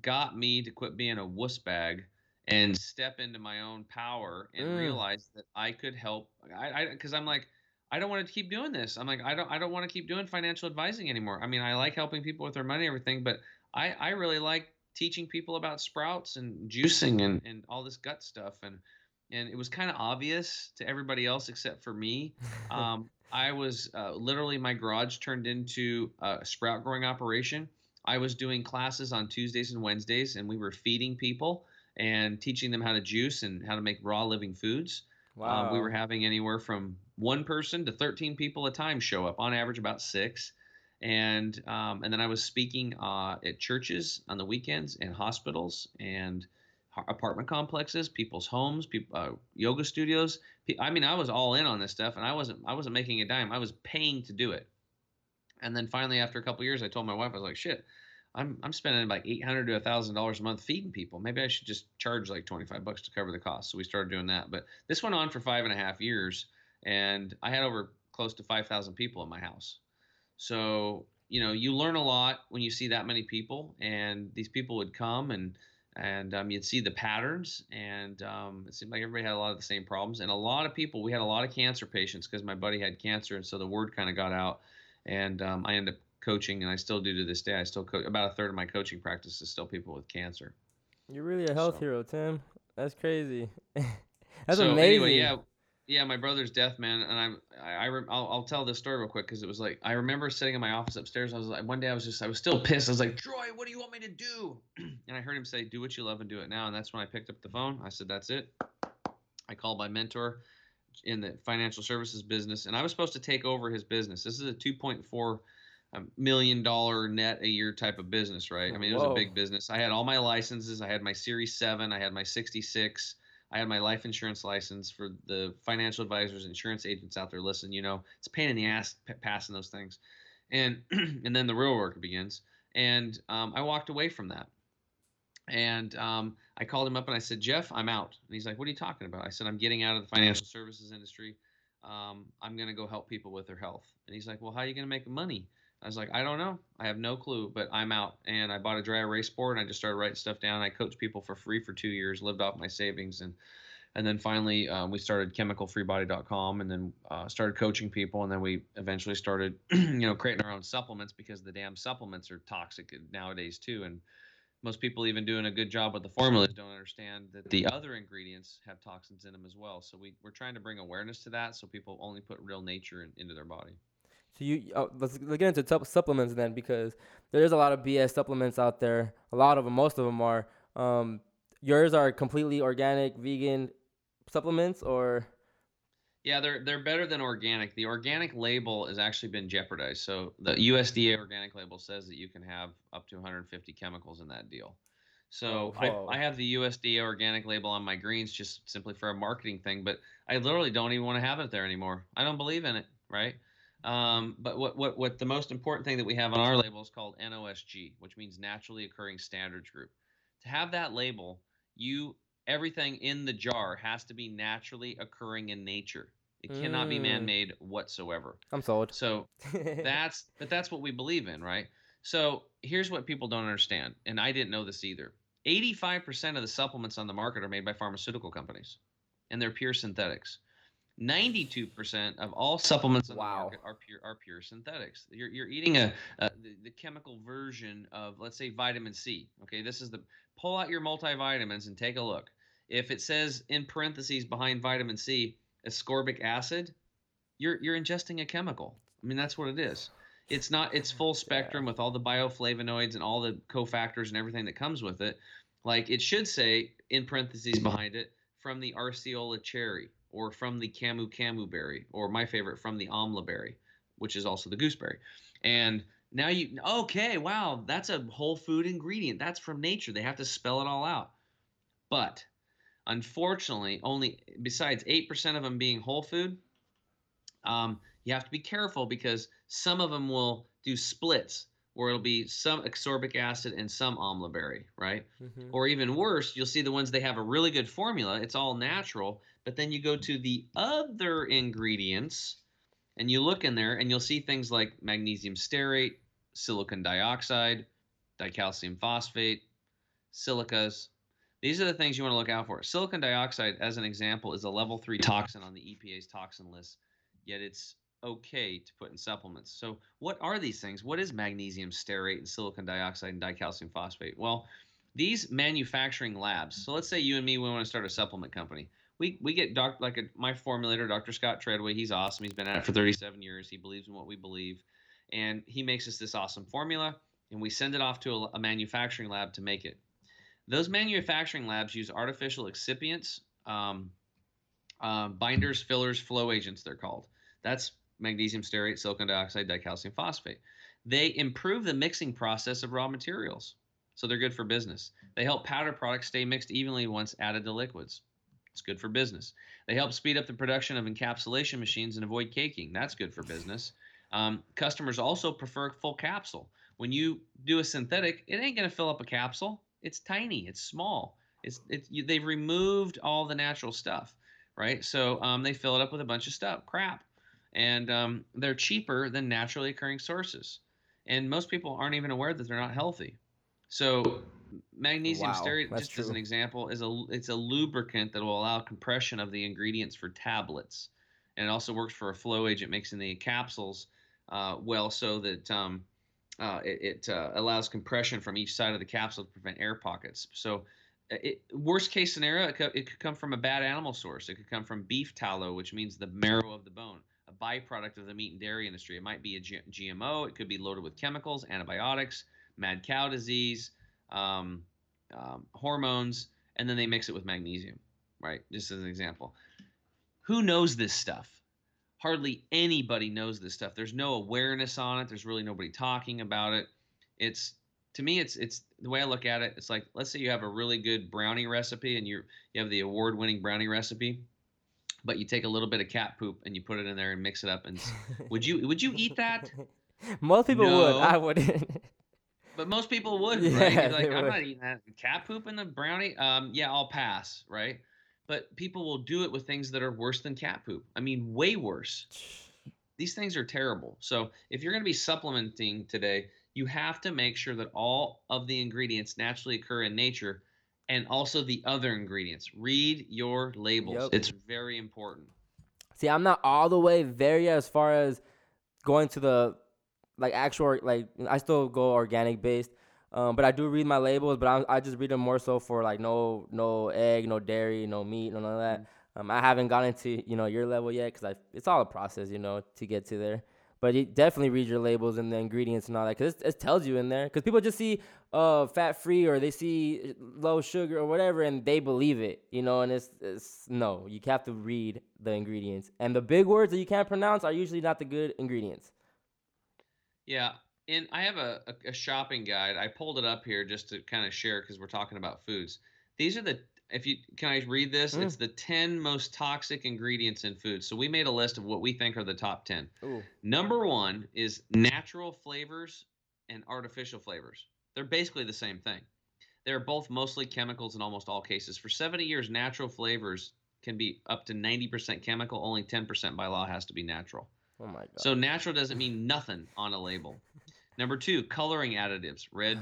got me to quit being a wuss bag and step into my own power and Mm. realize that I could help. I because I'm like. I don't want to keep doing this. I'm like, I don't, I don't want to keep doing financial advising anymore. I mean, I like helping people with their money, and everything, but I, I really like teaching people about sprouts and juicing and, and all this gut stuff. And, and it was kind of obvious to everybody else except for me. Um, I was uh, literally my garage turned into a sprout growing operation. I was doing classes on Tuesdays and Wednesdays, and we were feeding people and teaching them how to juice and how to make raw living foods. wow. Um, we were having anywhere from one person to 13 people a time show up, on average about six. And um, and then I was speaking uh, at churches on the weekends and hospitals and apartment complexes, people's homes, people, uh, yoga studios. I mean, I was all in on this stuff, and I wasn't I wasn't making a dime. I was paying to do it. And then finally, after a couple years, I told my wife, I was like, "Shit, I'm I'm spending like eight hundred to thousand dollars a month feeding people. Maybe I should just charge like twenty five bucks to cover the cost." So we started doing that. But this went on for five and a half years, and I had over close to five thousand people in my house. So you know, you learn a lot when you see that many people, and these people would come and and um, you'd see the patterns, and um, it seemed like everybody had a lot of the same problems, and a lot of people. We had a lot of cancer patients because my buddy had cancer, and so the word kind of got out, and um, I end up coaching, and I still do to this day. I still coach about a third of my coaching practice is still people with cancer. You're really a health So- hero, Tim. That's crazy. That's so amazing. Anyway, yeah, yeah, my brother's death, man, and I'm I, I rem- I'll, I'll tell this story real quick because it was like I remember sitting in my office upstairs. I was like, one day I was just I was still pissed. I was like, Troy, what do you want me to do? and I heard him say, do what you love and do it now. And that's when I picked up the phone. I said, that's it. I called my mentor in the financial services business, and I was supposed to take over his business. This is a 2.4 um, million dollar net a year type of business, right? I mean, it was Whoa. a big business. I had all my licenses. I had my Series 7. I had my 66. I had my life insurance license for the financial advisors, insurance agents out there. Listen, you know, it's a pain in the ass p- passing those things, and and then the real work begins. And um, I walked away from that, and um, I called him up and I said, Jeff, I'm out. And he's like, What are you talking about? I said, I'm getting out of the financial services industry. Um, I'm gonna go help people with their health. And he's like, Well, how are you gonna make money? I was like, I don't know. I have no clue, but I'm out. And I bought a dry erase board and I just started writing stuff down. I coached people for free for two years, lived off my savings, and and then finally um, we started chemicalfreebody.com and then uh, started coaching people and then we eventually started you know creating our own supplements because the damn supplements are toxic nowadays too and most people even doing a good job with the formulas don't understand that the other ingredients have toxins in them as well so we, we're trying to bring awareness to that so people only put real nature in, into their body So you oh, let's, let's get into sup- supplements then because there is a lot of BS supplements out there. A lot of them, most of them are. Um, yours are completely organic, vegan supplements, or Yeah, they're they're better than organic. The organic label has actually been jeopardized. So the USDA organic label says that you can have up to 150 chemicals in that deal. So Oh. I, I have the USDA organic label on my greens just simply for a marketing thing, but I literally don't even want to have it there anymore. I don't believe in it, right? Um, but what, what what the most important thing that we have on our label is called NOSG, which means naturally occurring standards group. To have that label, you everything in the jar has to be naturally occurring in nature. It cannot be Mm. man-made whatsoever. I'm sold. So that's but that's what we believe in, right? So here's what people don't understand, and I didn't know this either. 85% of the supplements on the market are made by pharmaceutical companies, and they're pure synthetics. 92% of all supplements on Wow. the market are pure are pure synthetics. You're, you're eating a, a the, the chemical version of let's say vitamin C. Okay, this is the pull out your multivitamins and take a look. If it says in parentheses behind vitamin C ascorbic acid, you're you're ingesting a chemical. I mean that's what it is. It's not it's full spectrum with all the bioflavonoids and all the cofactors and everything that comes with it. Like it should say in parentheses behind it from the Acerola cherry or from the Camu Camu berry or my favorite from the Amla berry, which is also the gooseberry. And now you okay, wow, that's a whole food ingredient. That's from nature. They have to spell it all out. But unfortunately, only besides 8% of them being whole food, um, you have to be careful because some of them will do splits where it'll be some ascorbic acid and some amla berry, right? Mhm. Or even worse, you'll see the ones they have a really good formula. It's all natural, but then you go to the other ingredients and you look in there and you'll see things like magnesium stearate, silicon dioxide, dicalcium phosphate, silicas. These are the things you want to look out for. Silicon dioxide, as an example, is a level three toxin on the EPA's toxin list, yet it's okay to put in supplements. So, what are these things? What is magnesium stearate and silicon dioxide and dicalcium phosphate? Well, these manufacturing labs. So, let's say you and me we want to start a supplement company. We, we get doc like a, my formulator, Dr. Scott Treadway. He's awesome. He's been at it for 37 years. He believes in what we believe, and he makes us this awesome formula, and we send it off to a, a manufacturing lab to make it. Those manufacturing labs use artificial excipients, um, uh, binders, fillers, flow agents. They're called. That's magnesium stearate, silicon dioxide, dicalcium phosphate. They improve the mixing process of raw materials, so they're good for business. They help powder products stay mixed evenly once added to liquids. It's good for business. They help speed up the production of encapsulation machines and avoid caking. That's good for business. Um, customers also prefer full capsule. When you do a synthetic, it ain't going to fill up a capsule. It's tiny. It's small. It's it's you, they've removed all the natural stuff, right? So um, they fill it up with a bunch of stuff, crap, and um, they're cheaper than naturally occurring sources. And most people aren't even aware that they're not healthy. So magnesium Wow, stearate, just as an example, is a it's a lubricant that will allow compression of the ingredients for tablets, and it also works for a flow agent, mixing the capsules uh, well so that um, uh, it, it uh, allows compression from each side of the capsule to prevent air pockets. So, uh, it, worst case scenario, it, co- it could come from a bad animal source. It could come from beef tallow, which means the marrow of the bone, a byproduct of the meat and dairy industry. It might be a G- GMO. It could be loaded with chemicals, antibiotics, mad cow disease, um, um, hormones, and then they mix it with magnesium, right? Just as an example. Who knows this stuff? hardly anybody knows this stuff. There's no awareness on it. There's really nobody talking about it. It's to me, it's it's the way I look at it. It's like let's say you have a really good brownie recipe and you you have the award-winning brownie recipe, but you take a little bit of cat poop and you put it in there and mix it up. And would you would you eat that? Most people would. I wouldn't. But most people would, Yeah, right? Like, I'm would. not eating that cat poop in the brownie. Um, yeah, I'll pass, right? But people will do it with things that are worse than cat poop. I mean, way worse. These things are terrible. So if you're going to be supplementing today, you have to make sure that all of the ingredients naturally occur in nature and also the other ingredients. Read your labels. Yep. It's very important. See, I'm not all the way there yet as far as going to the like actual like I still go organic based, um, but I do read my labels. But I, I just read them more so for like no no egg, no dairy, no meat, none of that. Um, I haven't gotten to you know your level yet because I it's all a process you know to get to there. But you definitely read your labels and the ingredients and all that because it tells you in there. Because people just see uh fat free or they see low sugar or whatever and they believe it, you know. And it's, it's no, you have to read the ingredients. And the big words that you can't pronounce are usually not the good ingredients. Yeah, and I have a, a, a shopping guide. I pulled it up here just to kind of share because we're talking about foods. These are the if you can I read this? Mm. It's the 10 most toxic ingredients in food. So we made a list of what we think are the top 10. Ooh. Number 1 is natural flavors and artificial flavors. They're basically the same thing. They're both mostly chemicals in almost all cases. For 70 years natural flavors can be up to 90% chemical, only 10% by law has to be natural. Oh my god. So natural doesn't mean nothing on a label. Number two, coloring additives: red,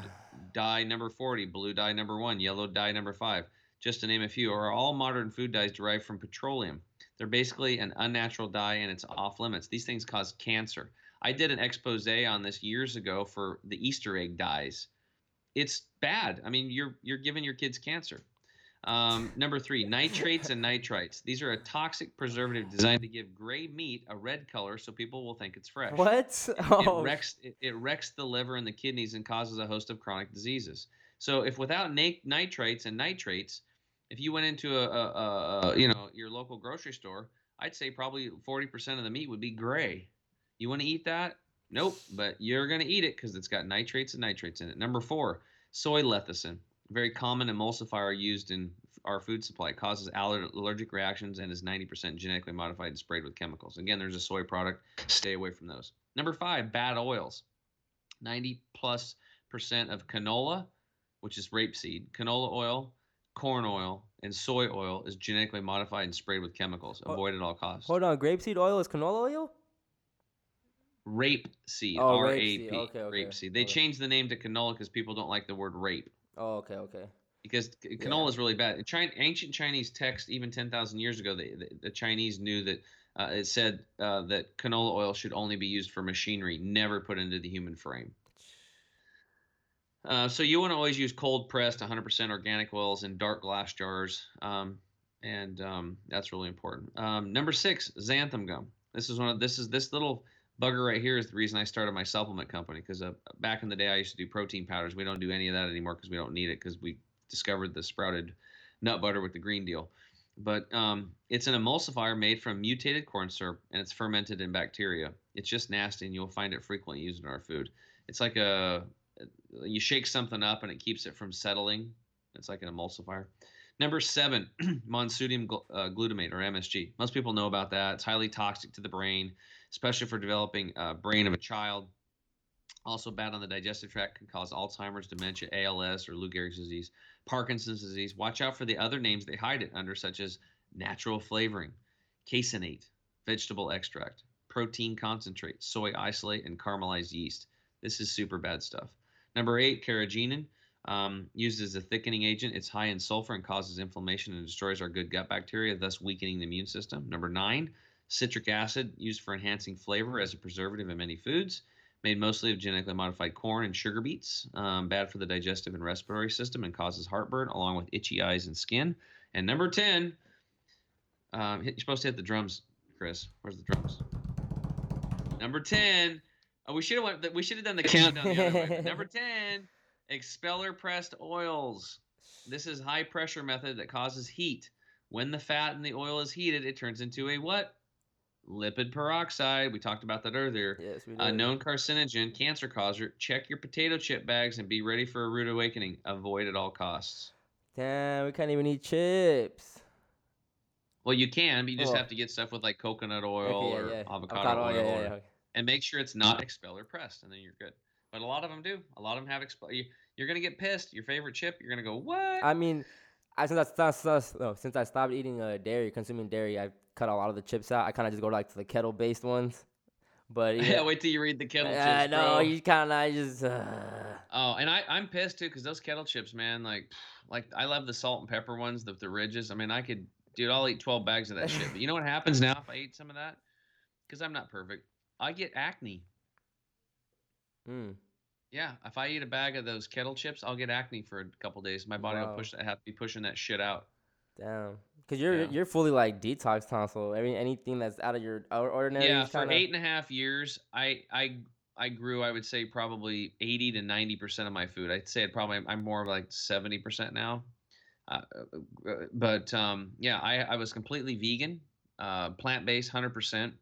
dye number 40, blue dye number one, yellow dye number five, just to name a few, are all modern food dyes derived from petroleum. They're basically an unnatural dye and it's off limits. These things cause cancer. I did an expose on this years ago for the Easter egg dyes. It's bad. I mean, you're you're giving your kids cancer. Um, number three, nitrates and nitrites. These are a toxic preservative designed to give gray meat a red color so people will think it's fresh. What? It Oh, wrecks it, it wrecks the liver and the kidneys and causes a host of chronic diseases. So if without na- nitrates and nitrates, if you went into a, a, a, you know your local grocery store, I'd say probably 40% of the meat would be gray. You want to eat that? Nope, but you're going to eat it because it's got nitrates and nitrates in it. Number four, soy lecithin, very common emulsifier used in our food supply. It causes aller- allergic reactions and is 90% genetically modified and sprayed with chemicals. Again, there's a soy product. Stay away from those. Number five, bad oils. 90 plus percent of canola, which is rapeseed, canola oil, corn oil, and soy oil is genetically modified and sprayed with chemicals. Avoid at all costs. hold on. Grapeseed oil is canola oil? Rape seed, Oh, R A. P, Okay, okay. rape seed. They Okay. changed the name to canola because people don't like the word rape. Oh, okay, okay. Because canola is really bad. China, ancient Chinese text, even 10,000 years ago, the, the, the Chinese knew that uh, it said uh, that canola oil should only be used for machinery, never put into the human frame. Uh, so you want to always use cold pressed 100% organic oils in dark glass jars, um, and um, that's really important. Um, number six, xanthan gum. This is one of this is this little bugger right here is the reason I started my supplement company because uh, back in the day I used to do protein powders. We don't do any of that anymore because we don't need it because we discovered the sprouted nut butter with the green deal. But um, it's an emulsifier made from mutated corn syrup and it's fermented in bacteria. It's just nasty and you'll find it frequently used in our food. It's like a you shake something up and it keeps it from settling. It's like an emulsifier. Number seven, monosodium gl- uh, glutamate or MSG. Most people know about that. It's highly toxic to the brain, especially for developing uh, brain of a child. Also bad on the digestive tract, can cause Alzheimer's, dementia, ALS, or Lou Gehrig's disease, Parkinson's disease. Watch out for the other names they hide it under, such as natural flavoring, caseinate, vegetable extract, protein concentrate, soy isolate, and caramelized yeast. This is super bad stuff. Number eight, carrageenan, um, used as a thickening agent. It's high in sulfur and causes inflammation and destroys our good gut bacteria, thus weakening the immune system. Number nine, citric acid, used for enhancing flavor as a preservative in many foods. Made mostly of genetically modified corn and sugar beets. Um, bad for the digestive and respiratory system and causes heartburn, along with itchy eyes and skin. And number 10, um, you're supposed to hit the drums, Chris. Where's the drums? Number 10, oh, we should have went. We should have done the countdown the other way. Number 10, expeller pressed oils. This is high pressure method that causes heat. When the fat in the oil is heated, it turns into a what? Lipid peroxide. We talked about that earlier. Yes, we A known carcinogen, cancer causer. Check your potato chip bags and be ready for a rude awakening. Avoid at all costs. Damn, we can't even eat chips. Well, you can, but you just Oh. have to get stuff with like coconut oil Okay, or yeah, yeah. avocado, oil, yeah, or- yeah, yeah. and make sure it's not expeller pressed, and then you're good. But a lot of them do. A lot of them have expeller. You, you're gonna get pissed. Your favorite chip, you're gonna go what? I mean, I, since I stopped, no, since I stopped eating uh, dairy, consuming dairy, I cut a lot of the chips out. I kind of just go like to the kettle based ones. But yeah, yeah, wait till you read the kettle I chips, know bro. you kind of I just. Uh, Oh, and I I'm pissed too because those kettle chips, man. Like, like I love the salt and pepper ones, the the ridges. I mean, I could, dude, I'll eat 12 bags of that shit. But you know what happens now if I eat some of that? Because I'm not perfect. I get acne. mm, Yeah, if I eat a bag of those kettle chips, I'll get acne for a couple days. My body Wow. will push that, have to be pushing that shit out. damn, because you're Yeah. you're fully like detox tonsil. Every anything that's out of your ordinary. yeah, for kinda- eight and a half years, I I I grew. I would say probably 80 to 90 percent of my food. I'd say it probably I'm more of like 70 percent now. Uh, uh, but um, yeah, I I was completely vegan, uh, plant based, hundred percent.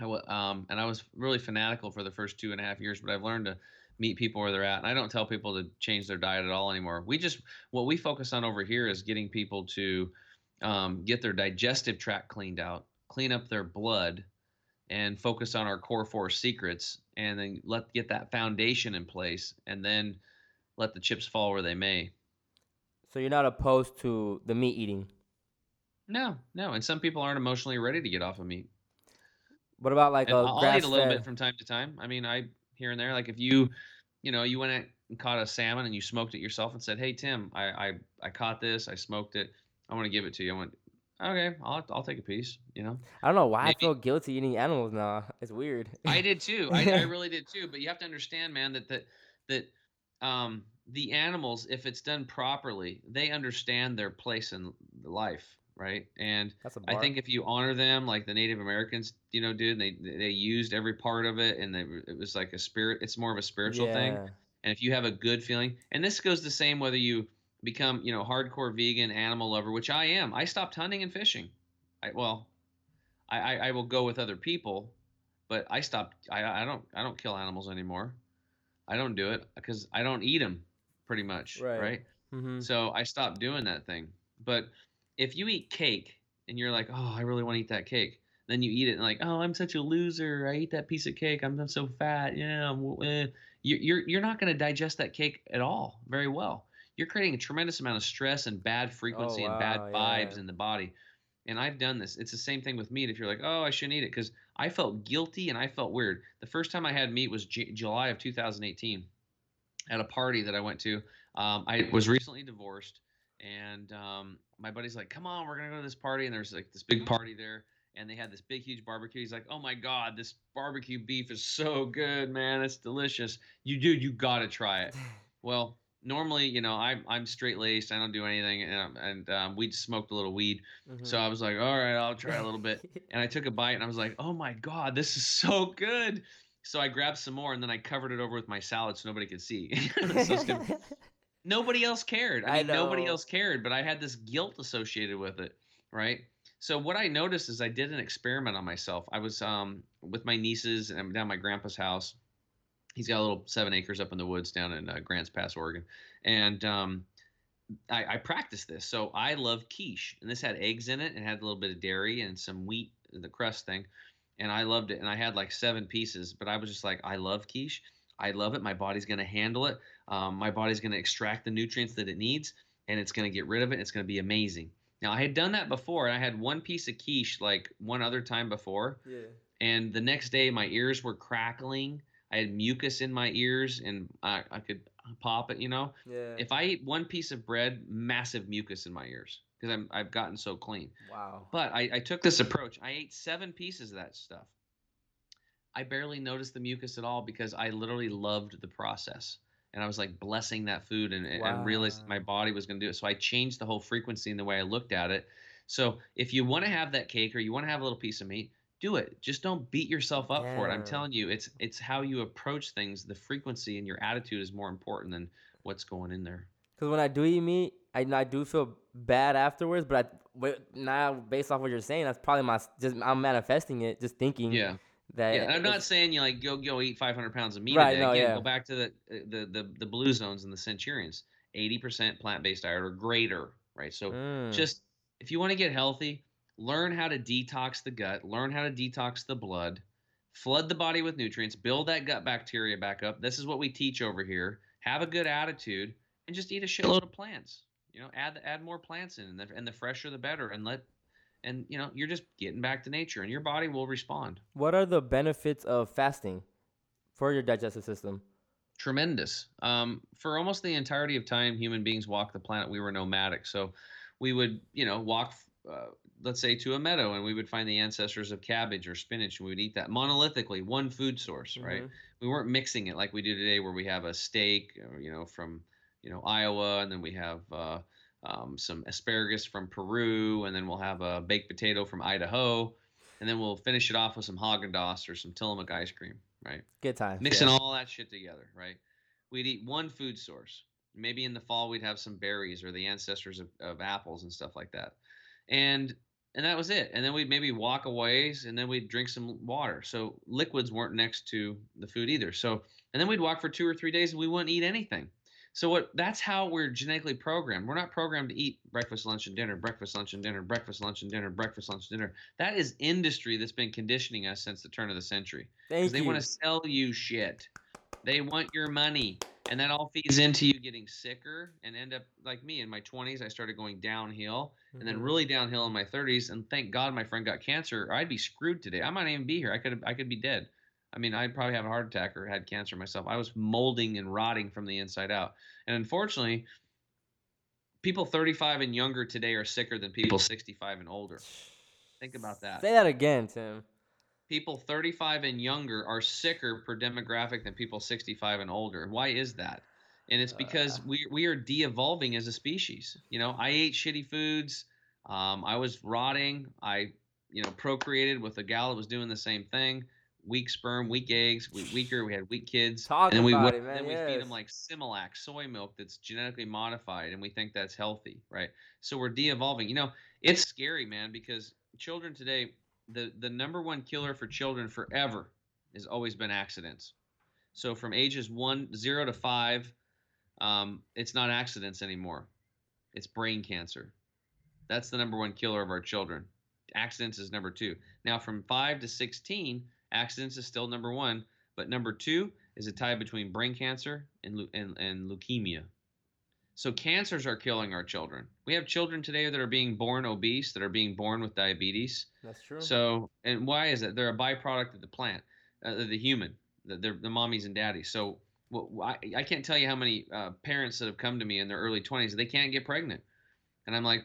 I um, and I was really fanatical for the first two and a half years, but I've learned to meet people where they're at. And I don't tell people to change their diet at all anymore. We just what we focus on over here is getting people to um, get their digestive tract cleaned out, clean up their blood, and focus on our core four secrets, and then let get that foundation in place, and then let the chips fall where they may. So you're not opposed to the meat eating. No, no, and some people aren't emotionally ready to get off of meat. What about like And a I'll eat a little fed? bit from time to time. I mean, I here and there. Like if you you know, you went and caught a salmon and you smoked it yourself and said, "Hey Tim, I I, I caught this. I smoked it. I want to give it to you." I went, "Okay, I'll I'll take a piece." You know. I don't know why Maybe- I feel guilty eating animals now. It's weird. I did too. I, I really did too. But you have to understand, man, that that that um, the animals, if it's done properly, they understand their place in life, right? And I think if you honor them like the Native Americans, you know, did, they they used every part of it, and they, it was like a spirit. It's more of a spiritual thing. Yeah. And if you have a good feeling, and this goes the same whether you become, you know, hardcore vegan, animal lover, which I am. I stopped hunting and fishing. I well, I I, I will go with other people, but I stopped. I I don't I don't kill animals anymore. I don't do it because I don't eat them, pretty much. Right. right? Mhm. So I stopped doing that thing. But if you eat cake and you're like, oh, I really want to eat that cake, then you eat it and like, oh, I'm such a loser. I eat that piece of cake. I'm so fat. Yeah. I'm, eh." You- You're you're not going to digest that cake at all very well. You're creating a tremendous amount of stress and bad frequency and bad wow, vibes yeah. in the body. And I've done this. It's the same thing with meat. If you're like, oh, I shouldn't eat it, because I felt guilty and I felt weird. The first time I had meat was J- July of 2018 at a party that I went to. Um, I was recently divorced, and um, my buddy's like, "Come on, we're gonna go to this party." And there's like this big party there, and they had this big, huge barbecue. He's like, "Oh my god, this barbecue beef is so good, man! It's delicious. You dude, you gotta try it." Well, normally, you know, I'm I'm straight laced. I don't do anything, and, and um, we just smoked a little weed. So Mhm. I was like, "All right, I'll try a little bit." and I took a bite and I was like, "Oh my god, this is so good!" So I grabbed some more and then I covered it over with my salad so nobody could see. So nobody else cared. I I mean, nobody else cared, but I had this guilt associated with it, right? So what I noticed is I did an experiment on myself. I was um, with my nieces and down my grandpa's house. He's got a little seven acres up in the woods down in uh, Grants Pass, Oregon, and um, I, I practiced this. So I love quiche, and this had eggs in it and had a little bit of dairy and some wheat, the crust thing, and I loved it. And I had like seven pieces, but I was just like, I love quiche. I love it. My body's gonna handle it. Um, my body's gonna extract the nutrients that it needs, and it's gonna get rid of it. It's gonna be amazing. Now I had done that before, and I had one piece of quiche like one other time before, yeah. and the next day my ears were crackling. I had mucus in my ears, and I, I could pop it, you know. Yeah. If I eat one piece of bread, massive mucus in my ears because I'm I've gotten so clean. wow. But I, I took this approach. I ate seven pieces of that stuff. I barely noticed the mucus at all because I literally loved the process. And I was like blessing that food and, and realized my body was going to do it. So I changed the whole frequency and the way I looked at it. So if you want to have that cake or you want to have a little piece of meat, do it. Just don't beat yourself up for it. I'm telling you, it's it's how you approach things. The frequency and your attitude is more important than what's going in there. Because when I do eat meat, I, I do feel bad afterwards. But I, now, based off what you're saying, that's probably my just I'm manifesting it, just thinking Yeah. that. Yeah, I'm not saying you like go go eat 500 pounds of meat Right, no, Again, yeah. go back to the, the the the blue zones and the centurions. 80% plant-based diet or greater, right? So Mm. just if you want to get healthy, learn how to detox the gut, learn how to detox the blood, flood the body with nutrients, build that gut bacteria back up. This is what we teach over here. Have a good attitude and just eat a shitload of plants. You know, add add more plants in, and the, and the fresher the better. And let and you know you're just getting back to nature, and your body will respond. What are the benefits of fasting for your digestive system? tremendous. Um, for almost the entirety of time human beings walked the planet, we were nomadic. So we would, you know, walk, uh, let's say, to a meadow, and we would find the ancestors of cabbage or spinach, and we would eat that monolithically, one food source, right? Mhm. We weren't mixing it like we do today, where we have a steak, uh, you know, from you know Iowa, and then we have uh, um, some asparagus from Peru, and then we'll have a baked potato from Idaho, and then we'll finish it off with some Haagen Dazs or some Tillamook ice cream, right? Good time. mixing yeah. all that shit together, right? We'd eat one food source. Maybe in the fall we'd have some berries or the ancestors of, of apples and stuff like that. And and that was it. And then we'd maybe walk a ways and then we'd drink some water. So liquids weren't next to the food either. So and then we'd walk for two or three days and we wouldn't eat anything. So what that's how we're genetically programmed. We're not programmed to eat breakfast, lunch, and dinner, breakfast, lunch, and dinner, breakfast, lunch, and dinner, breakfast, lunch, and dinner. That is industry that's been conditioning us since the turn of the century Thank because they you. want to sell you shit. They want your money, and that all feeds into you getting sicker and end up like me in my 20s. I started going downhill, and then Mhm. really downhill in my 30s. And thank God my friend got cancer, or I'd be screwed today. I might even be here. I could I could be dead. I mean, I'd probably have a heart attack or had cancer myself. I was molding and rotting from the inside out. And unfortunately, people 35 and younger today are sicker than people 65 and older. Think about that. Say that again, Tim. People 35 and younger are sicker per demographic than people 65 and older. Why is that? And it's because Uh. we we are de-evolving as a species. You know, I ate shitty foods. Um, I was rotting. I, you know, procreated with a gal that was doing the same thing. Weak sperm, weak eggs, we weaker. We had weak kids. Talk and then we about went- it, man, then we feed them like Similac soy milk that's genetically modified, and we think that's healthy, right? So we're de-evolving. You know, it's scary, man, because children today, the the number one killer for children forever has always been accidents. So from ages one zero to five, um, it's not accidents anymore. It's brain cancer. That's the number one killer of our children. Accidents is number two. Now from five to sixteen, accidents is still number one, but number two is a tie between brain cancer and and, and leukemia. So cancers are killing our children. We have children today that are being born obese, that are being born with diabetes. That's true. So, and why is it? They're a byproduct of the plant, uh, the human, the, they're the mommies and daddies. So, well, I, I can't tell you how many uh, parents that have come to me in their early 20s, they can't get pregnant. And I'm like,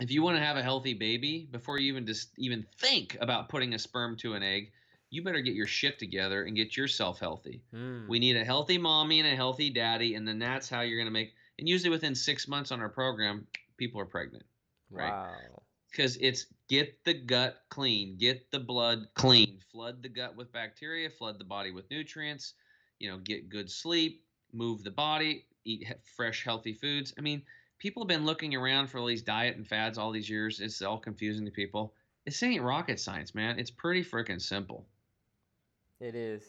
if you want to have a healthy baby, before you even just even think about putting a sperm to an egg, you better get your shit together and get yourself healthy. Mm. We need a healthy mommy and a healthy daddy, and then that's how you're going to make. And usually within six months on our program, people are pregnant right. Wow. because it's get the gut clean, get the blood clean, flood the gut with bacteria, flood the body with nutrients, you know, get good sleep, move the body, eat he- fresh, healthy foods. I mean, people have been looking around for all these diet and fads all these years. It's all confusing to people. This ain't rocket science, man. It's pretty freaking simple. It is.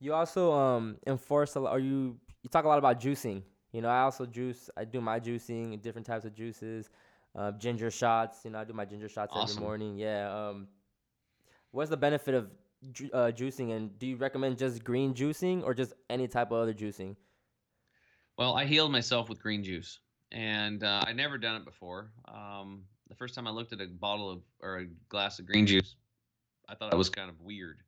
You also um enforce a lot, or you you talk a lot about juicing. You know, I also juice. I do my juicing, and different types of juices, uh, ginger shots. You know, I do my ginger shots Awesome. every morning. Yeah. Um, what's the benefit of ju- uh, juicing, and do you recommend just green juicing or just any type of other juicing? Well, I healed myself with green juice, and uh, I'd never done it before. Um, the first time I looked at a bottle of or a glass of green juice, I thought it was kind of weird.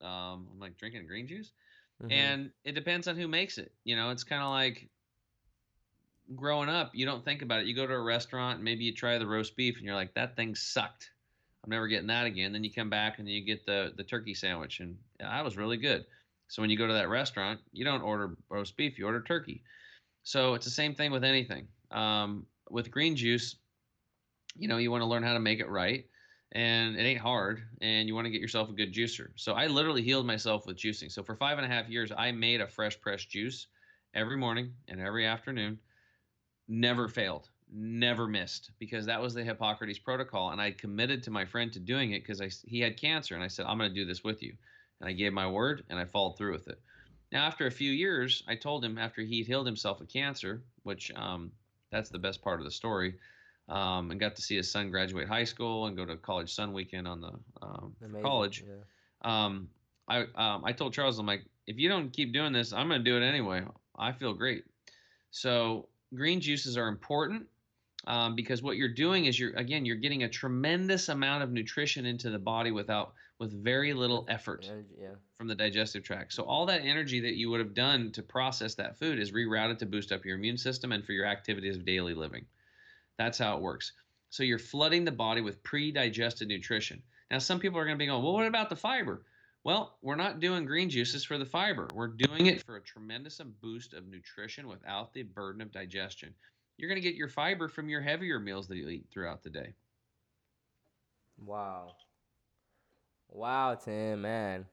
Um, I'm like drinking green juice, Mhm. and it depends on who makes it. You know, it's kind of like growing up. You don't think about it. You go to a restaurant, and maybe you try the roast beef, and you're like, "That thing sucked. I'm never getting that again." Then you come back and you get the the turkey sandwich, and that was really good. So when you go to that restaurant, you don't order roast beef, you order turkey. So it's the same thing with anything. Um, with green juice, you know, you want to learn how to make it right, and it ain't hard, and you want to get yourself a good juicer. So I literally healed myself with juicing. So for five and a half years, I made a fresh pressed juice every morning and every afternoon. Never failed, never missed, because that was the Hippocrates protocol, and I committed to my friend to doing it because he had cancer, and I said I'm going to do this with you, and I gave my word, and I followed through with it. Now, after a few years, I told him after he'd healed himself of cancer, which um, that's the best part of the story, um, and got to see his son graduate high school and go to college sun weekend on the um, college. Yeah. Um, I um, I told Charles, I'm like, if you don't keep doing this, I'm going to do it anyway. I feel great. So green juices are important um, because what you're doing is you're again you're getting a tremendous amount of nutrition into the body without with very little effort Energy, yeah. from the digestive tract. So all that energy that you would have done to process that food is rerouted to boost up your immune system and for your activities of daily living. That's how it works. So you're flooding the body with pre-digested nutrition. Now some people are going to be going, "Well, what about the fiber?" Well, we're not doing green juices for the fiber. We're doing it for a tremendous boost of nutrition without the burden of digestion. You're going to get your fiber from your heavier meals that you eat throughout the day. Wow. Wow, Tim, man.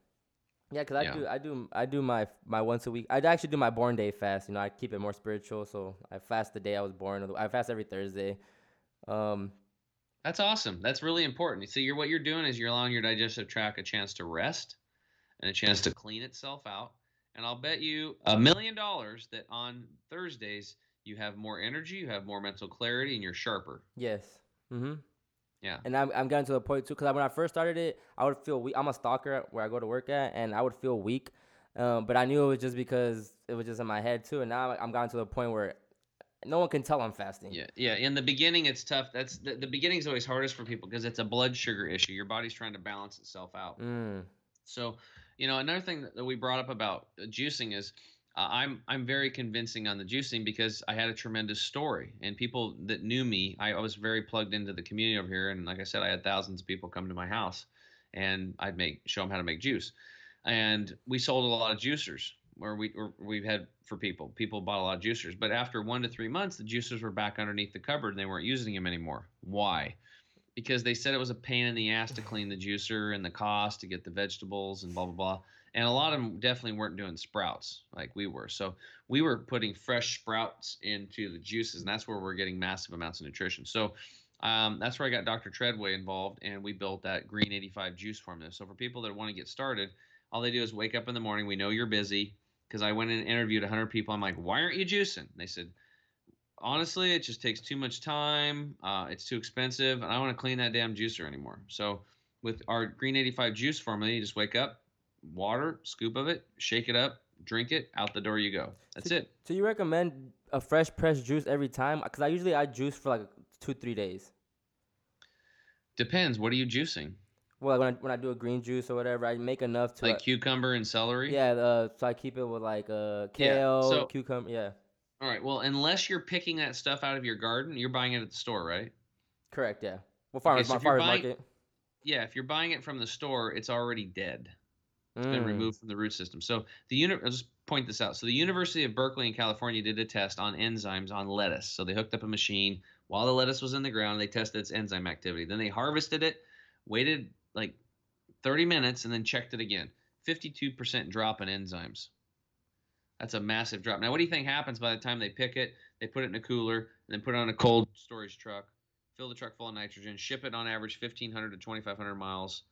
Yeah, cause I Yeah. do, I do, I do my my once a week. I actually do my born day fast. You know, I keep it more spiritual, so I fast the day I was born. I fast every Thursday. Um, That's awesome. That's really important. So you're what you're doing is you're allowing your digestive tract a chance to rest and a chance to clean itself out. And I'll bet you a million dollars that on Thursdays you have more energy, you have more mental clarity, and you're sharper. yes. Mm-hmm. Yeah. And I'm I'm getting to the point too, cause when I first started it, I would feel weak. I'm a stalker where I go to work at, and I would feel weak. Um, but I knew it was just because it was just in my head too. And now I'm gotten to the point where no one can tell I'm fasting. Yeah, yeah. In the beginning, it's tough. That's the, the beginning is always hardest for people because it's a blood sugar issue. Your body's trying to balance itself out. Mm. So, you know, another thing that we brought up about uh, juicing is I'm I'm very convincing on the juicing because I had a tremendous story and people that knew me, I, I was very plugged into the community over here, and like I said, I had thousands of people come to my house, and I'd make show them how to make juice, and we sold a lot of juicers where we or we've had for people. People bought a lot of juicers, but after one to three months, the juicers were back underneath the cupboard and they weren't using them anymore. Why? Because they said it was a pain in the ass to clean the juicer and the cost to get the vegetables and blah blah blah. And a lot of them definitely weren't doing sprouts like we were. So we were putting fresh sprouts into the juices, and that's where we're getting massive amounts of nutrition. So um, that's where I got Dr. Treadway involved, and we built that Green 85 juice formula. So for people that want to get started, all they do is wake up in the morning. We know you're busy because I went and interviewed 100 people. I'm like, why aren't you juicing? They said, honestly, it just takes too much time. Uh, it's too expensive, and I don't want to clean that damn juicer anymore. So with our Green 85 juice formula, you just wake up, water, scoop of it, shake it up, drink it, out the door you go. That's so, it. So you recommend a fresh pressed juice every time? Because I usually I juice for like two three days. Depends. What are you juicing? Well, when I, when I do a green juice or whatever, I make enough to like uh, cucumber and celery. Yeah, uh, so I keep it with like uh, kale, yeah, so, cucumber. Yeah. All right. Well, unless you're picking that stuff out of your garden, you're buying it at the store, right? Correct. Yeah. Well, farmers, okay, so farmers buying, market. Yeah, if you're buying it from the store, it's already dead. It's mm. been removed from the root system. So the uni- I'll just point this out. So the University of Berkeley in California did a test on enzymes on lettuce. So they hooked up a machine while the lettuce was in the ground. They tested its enzyme activity. Then they harvested it, waited like 30 minutes, and then checked it again. 52% drop in enzymes. That's a massive drop. Now, what do you think happens by the time they pick it? They put it in a cooler and then put it on a cold storage truck, fill the truck full of nitrogen, ship it on average 1,500 to 2,500 miles.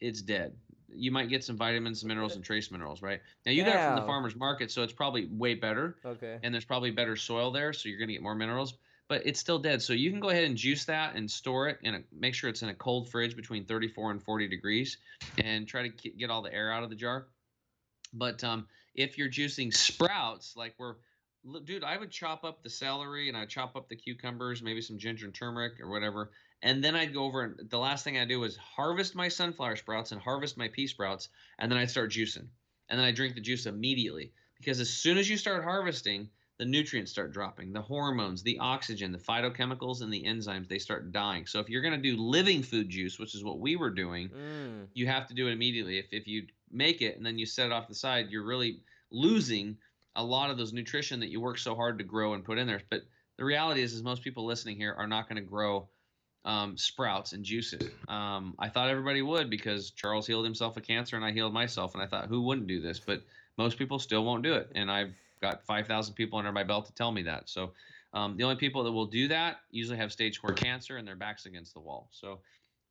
It's dead. You might get some vitamins, minerals, and trace minerals, right? Now, you got it from the farmer's market, so it's probably way better. Okay. And there's probably better soil there, so you're going to get more minerals but it's still dead. So you can go ahead and juice that and store it and make sure it's in a cold fridge between 34 and 40 degrees and try to get all the air out of the jar. But um, if you're juicing sprouts, like we're, dude, I would chop up the celery and I'd chop up the cucumbers, maybe some ginger and turmeric or whatever. And then I'd go over and the last thing I do is harvest my sunflower sprouts and harvest my pea sprouts. And then I'd start juicing. And then I drink the juice immediately. Because as soon as you start harvesting, the nutrients start dropping, the hormones, the oxygen, the phytochemicals, and the enzymes, they start dying. So if you're going to do living food juice, which is what we were doing, mm. you have to do it immediately. If, if you make it and then you set it off the side, you're really losing a lot of those nutrition that you work so hard to grow and put in there. But the reality is, is most people listening here are not going to grow um, sprouts and juices. Um, I thought everybody would because Charles healed himself of cancer and I healed myself, and I thought who wouldn't do this? But most people still won't do it, and I've got 5,000 people under my belt to tell me that. So um, the only people that will do that usually have stage four cancer and their backs against the wall. So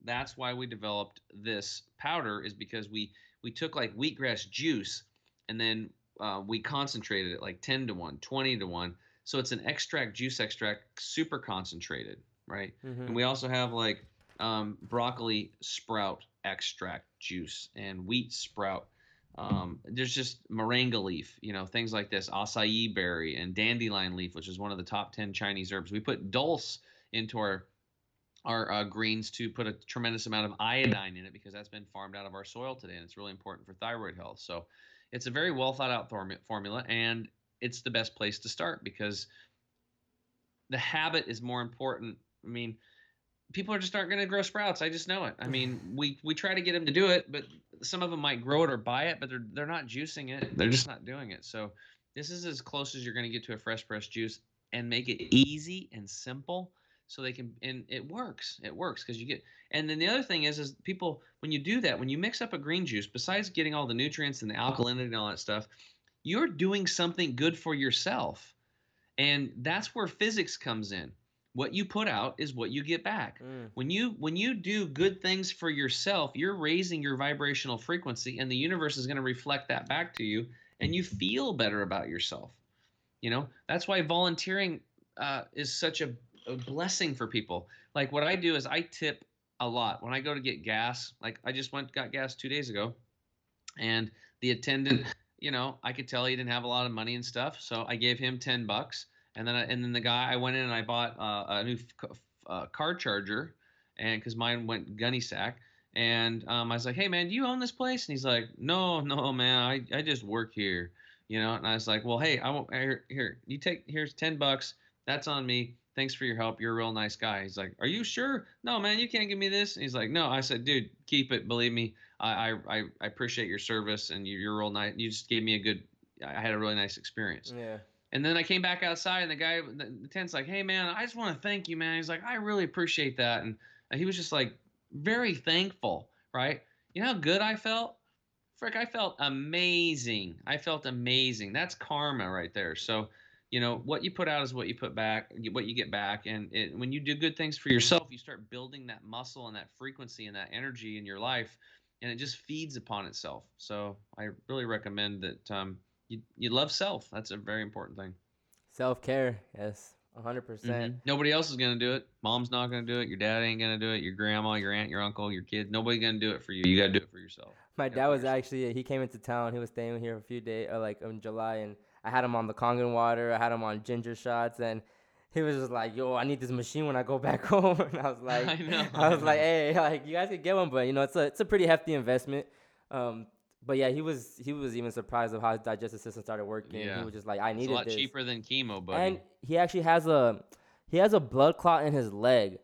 that's why we developed this powder is because we we took like wheatgrass juice and then uh, we concentrated it like 10 to 1 20 to 1 so it's an extract juice extract super concentrated right mm-hmm. and we also have like um, broccoli sprout extract juice and wheat sprout um, there's just moringa leaf, you know, things like this, acai berry and dandelion leaf, which is one of the top 10 Chinese herbs. We put dulse into our our uh, greens to put a tremendous amount of iodine in it because that's been farmed out of our soil today and it's really important for thyroid health. So it's a very well thought out formula and it's the best place to start because the habit is more important. I mean, people are just aren't going to grow sprouts. I just know it. I mean, we we try to get them to do it, but some of them might grow it or buy it, but they're they're not juicing it. They're just not doing it. So this is as close as you're going to get to a fresh pressed juice, and make it easy and simple so they can and it works it works because you get and then the other thing is is people when you do that when you mix up a green juice besides getting all the nutrients and the alkalinity and all that stuff you're doing something good for yourself and that's where physics comes in what you put out is what you get back. Mm. When you when you do good things for yourself, you're raising your vibrational frequency and the universe is going to reflect that back to you and you feel better about yourself. You know, that's why volunteering uh, is such a, a blessing for people. Like what I do is I tip a lot when I go to get gas. Like I just went got gas 2 days ago and the attendant, you know, I could tell he didn't have a lot of money and stuff, so I gave him 10 bucks and then I, and then the guy I went in and I bought uh, a new uh, car charger, and because mine went gunny sack, And um, I was like, "Hey man, do you own this place?" And he's like, "No, no man, I, I just work here." You know. And I was like, "Well, hey, I won't here, here. You take here's ten bucks. That's on me. Thanks for your help. You're a real nice guy." He's like, "Are you sure?" No, man, you can't give me this. And he's like, "No." I said, "Dude, keep it. Believe me, I I, I appreciate your service and you, you're real nice. You just gave me a good. I had a really nice experience." Yeah. And then I came back outside, and the guy, the, tent's like, "Hey, man, I just want to thank you, man." He's like, "I really appreciate that," and he was just like very thankful, right? You know how good I felt? Frick, I felt amazing. I felt amazing. That's karma right there. So, you know, what you put out is what you put back, what you get back, and it, when you do good things for yourself, you start building that muscle and that frequency and that energy in your life, and it just feeds upon itself. So, I really recommend that. Um, you, you love self. That's a very important thing. Self care, yes, hundred percent. Mhm. Nobody else is gonna do it. Mom's not gonna do it. Your dad ain't gonna do it. Your grandma, your aunt, your uncle, your kid. Nobody's gonna do it for you. You gotta do it for yourself. My dad was yourself. actually he came into town. He was staying here a few days, like in July, and I had him on the Kangen water. I had him on ginger shots, and he was just like, "Yo, I need this machine when I go back home." And I was like, I know, I I was like, "Hey, like you guys could get one, but you know, it's a it's a pretty hefty investment." Um, but yeah, he was he was even surprised of how his digestive system started working. Yeah. He was just like, "I needed It's a lot this." cheaper than chemo, buddy. and he actually has a he has a blood clot in his leg,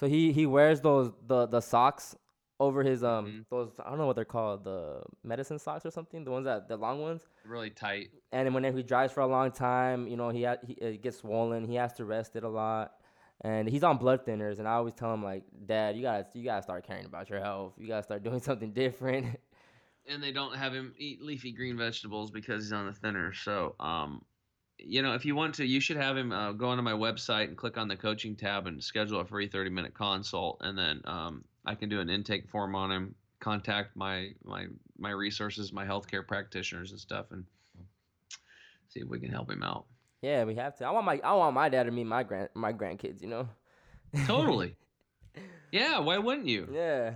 so he he wears those the the socks over his um Mhm. those I don't know what they're called the medicine socks or something the ones that the long ones. really tight. And whenever he drives for a long time, you know he ha- he it gets swollen. He has to rest it a lot. And he's on blood thinners, and I always tell him like, Dad, you gotta you gotta start caring about your health. You gotta start doing something different. And they don't have him eat leafy green vegetables because he's on the thinner. So, um, you know, if you want to, you should have him uh, go onto my website and click on the coaching tab and schedule a free 30 minute consult. And then um, I can do an intake form on him, contact my my my resources, my healthcare practitioners and stuff, and see if we can help him out. yeah, we have to. I want my I want my dad to meet my grand my grandkids. You know. Totally. yeah. Why wouldn't you? Yeah.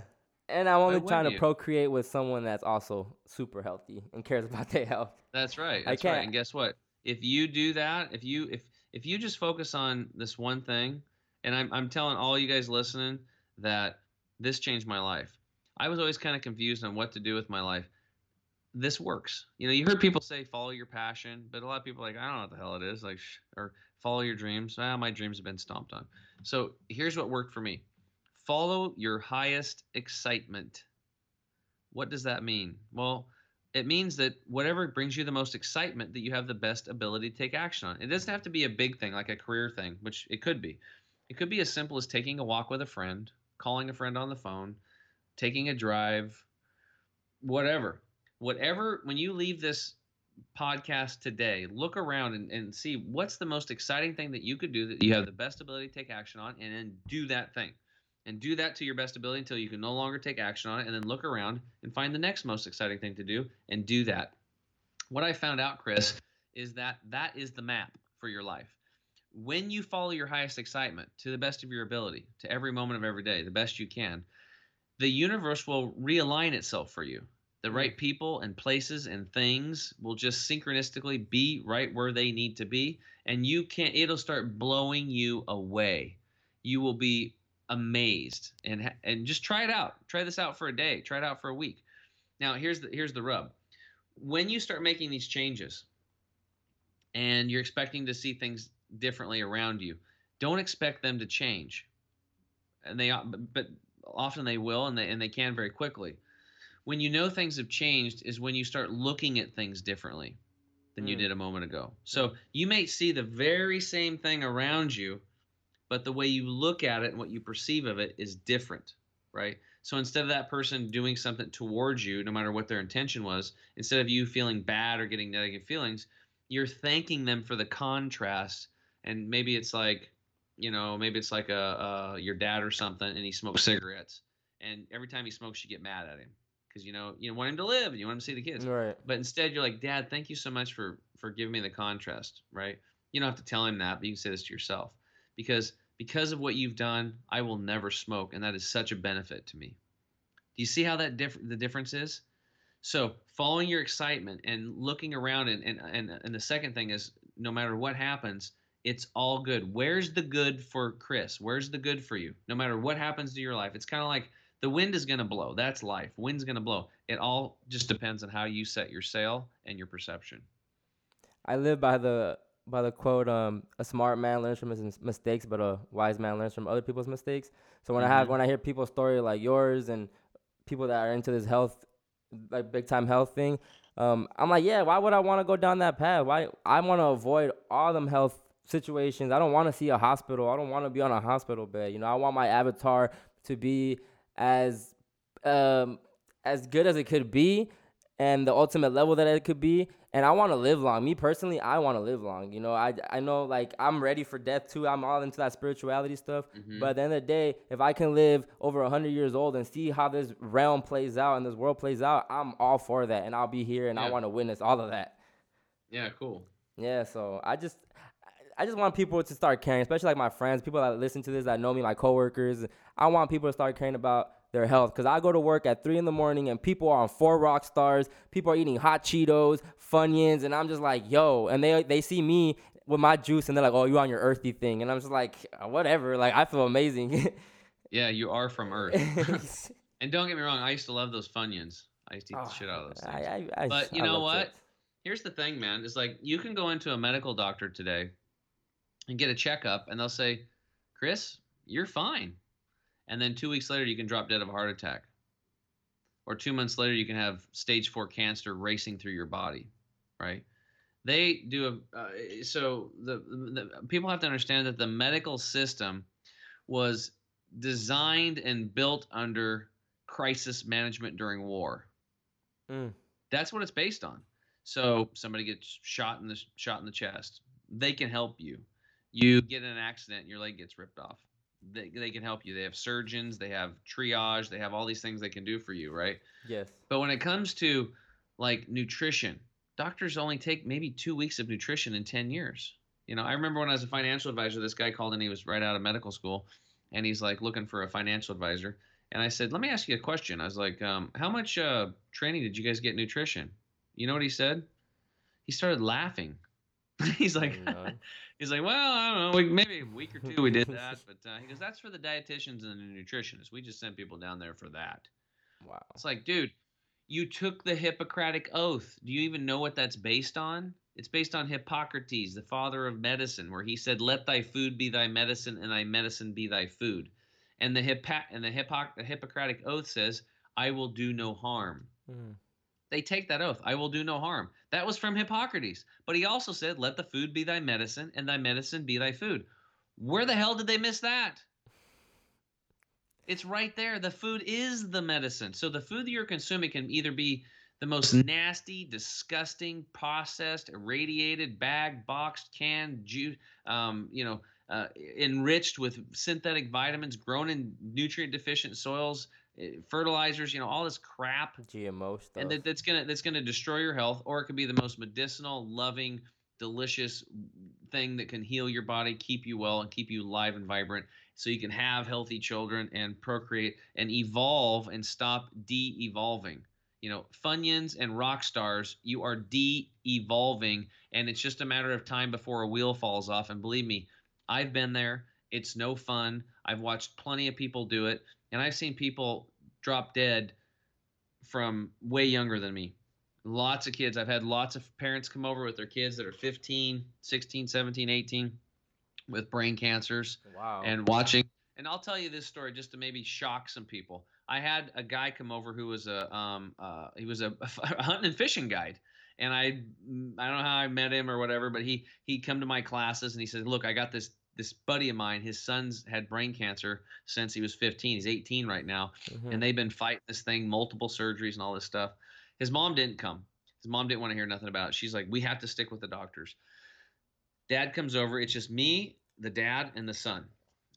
And I'm only trying to you? procreate with someone that's also super healthy and cares about their health. That's right. I That's right. can't- And guess what? If you do that, if you if if you just focus on this one thing, and I'm I'm telling all you guys listening that this changed my life. I was always kind of confused on what to do with my life. This works. You know, you heard people say follow your passion, but a lot of people are like I don't know what the hell it is, like sh- or follow your dreams. Ah, my dreams have been stomped on. So here's what worked for me. Follow your highest excitement. What does that mean? Well, it means that whatever brings you the most excitement that you have the best ability to take action on. It doesn't have to be a big thing like a career thing, which it could be. It could be as simple as taking a walk with a friend, calling a friend on the phone, taking a drive, whatever. Whatever, when you leave this podcast today, look around and, and see what's the most exciting thing that you could do that you have the best ability to take action on, and then do that thing. And do that to your best ability until you can no longer take action on it, and then look around and find the next most exciting thing to do and do that. What I found out, Chris, is that that is the map for your life. When you follow your highest excitement to the best of your ability, to every moment of every day, the best you can, the universe will realign itself for you. The mm-hmm. right people and places and things will just synchronistically be right where they need to be, and you can't. It'll start blowing you away. You will be amazed, and and just try it out. Try this out for a day. Try it out for a week. Now, here's the here's the rub. When you start making these changes, and you're expecting to see things differently around you, don't expect them to change. And they, but- often they will, and they and they can very quickly. When you know things have changed, is when you start looking at things differently than you Mm. did a moment ago. So you may see the very same thing around you, but the way you look at it and what you perceive of it is different, right? So instead of that person doing something towards you, no matter what their intention was, instead of you feeling bad or getting negative feelings, you're thanking them for the contrast. And maybe it's like, you know, maybe it's like a, uh, your dad or something, and he smokes cigarettes, and every time he smokes, you get mad at him because you know you want him to live and you want him to see the kids Right. but instead you're like dad thank you so much for for giving me the contrast right you don't have to tell him that but you can say this to yourself because because of what you've done i will never smoke and that is such a benefit to me do you see how that diff- the difference is so following your excitement and looking around and, and and and the second thing is no matter what happens it's all good where's the good for chris where's the good for you no matter what happens to your life it's kind of like the wind is going to blow. That's life. Wind's going to blow. It all just depends on how you set your sail and your perception. I live by the by the quote, um, "A smart man learns from his mistakes, but a wise man learns from other people's mistakes." So when I have Mhm. when I hear people's story like yours and people that are into this health, like big time health thing, um, I'm like, yeah, why would I want to go down that path? Why I want to avoid all them health situations. I don't want to see a hospital. I don't want to be on a hospital bed. You know, I want my avatar to be as um, as good as it could be and the ultimate level that it could be and I want to live long. Me personally, I want to live long. You know, I I know like I'm ready for death too. I'm all into that spirituality stuff. Mhm. But at the end of the day, if I can live over 100 years old and see how this realm plays out and this world plays out, I'm all for that and I'll be here and I want to witness all of that. Yeah, cool. Yeah, so I just I just want people to start caring, especially like my friends, people that listen to this that know me, my coworkers. I want people to start caring about their health because I go to work at three in the morning and people are on four rock stars. People are eating hot Cheetos, Funyuns, and I'm just like, yo, and they they see me with my juice and they're like, oh, you on your earthy thing, and I'm just like, uh, whatever. Like I feel amazing. Yeah, you are from Earth. and don't get me wrong, I used to love those Funyuns. I used to eat Oh, the shit out of those ah, things. I, I, I, But you know what? chips. Here's the thing, man. It's like you can go into a medical doctor today and get a checkup, and they'll say, Chris, you're fine. And then two weeks later, you can drop dead of a heart attack. Or two months later, you can have stage four cancer racing through your body, right? They do a, uh, so the, the people have to understand that the medical system was designed and built under crisis management during war. Mm. That's what it's based on. So somebody gets shot in the shot in the chest. They can help you. You get in an accident, your leg gets ripped off. They, they can help you. They have surgeons, they have triage, they have all these things they can do for you, right? Yes. But when it comes to like nutrition, doctors only take maybe two weeks of nutrition in 10 years. You know, I remember when I was a financial advisor, this guy called and he was right out of medical school and he's like looking for a financial advisor. And I said, let me ask you a question. I was like, um, how much uh, training did you guys get in nutrition? You know what he said? He started laughing. he's like, None. he's like, well, I don't know, we, maybe a week or two we did that, but uh, he goes, that's for the dietitians and the nutritionists. We just sent people down there for that. wow. It's like, dude, you took the Hippocratic Oath. Do you even know what that's based on? It's based on Hippocrates, the father of medicine, where he said, "Let thy food be thy medicine, and thy medicine be thy food." And the Hippo- and the, Hippo- the Hippocratic Oath says, "I will do no harm." Mm. They take that oath. I will do no harm. That was from Hippocrates. But he also said, "Let the food be thy medicine, and thy medicine be thy food." Where the hell did they miss that? It's right there. The food is the medicine. So the food that you're consuming can either be the most nasty, disgusting, processed, irradiated, bag, boxed, canned, juice, um, you know, uh, enriched with synthetic vitamins, grown in nutrient deficient soils, Eh, fertilizers, you know, all this crap. GMO stuff. and that, that's gonna that's gonna destroy your health or it could be the most medicinal loving delicious thing that can heal your body keep you well and keep you alive and vibrant so you can have healthy children and procreate and evolve and stop de-evolving. You know funyuns and rock stars you are de-evolving and it's just a matter of time before a wheel falls off. And believe me i've been there. It's no fun. I've watched plenty of people do it and i've seen people drop dead from way younger than me. Lots of kids. I've had lots of parents come over with their kids that are 15, 16, 17, 18 with brain cancers wow. and watching. And I'll tell you this story just to maybe shock some people. I had a guy come over who was a um uh he was a, a hunting and fishing guide. And I I don't know how I met him or whatever, but he he'd come to my classes and he said, "Look, I got this this buddy of mine. His son's had brain cancer since he was 15. He's 18 right now Mhm. and they've been fighting this thing, multiple surgeries and all this stuff. His mom didn't come. His mom didn't want to hear nothing about it. She's like, we have to stick with the doctors. Dad comes over. It's just me, the dad, and the son.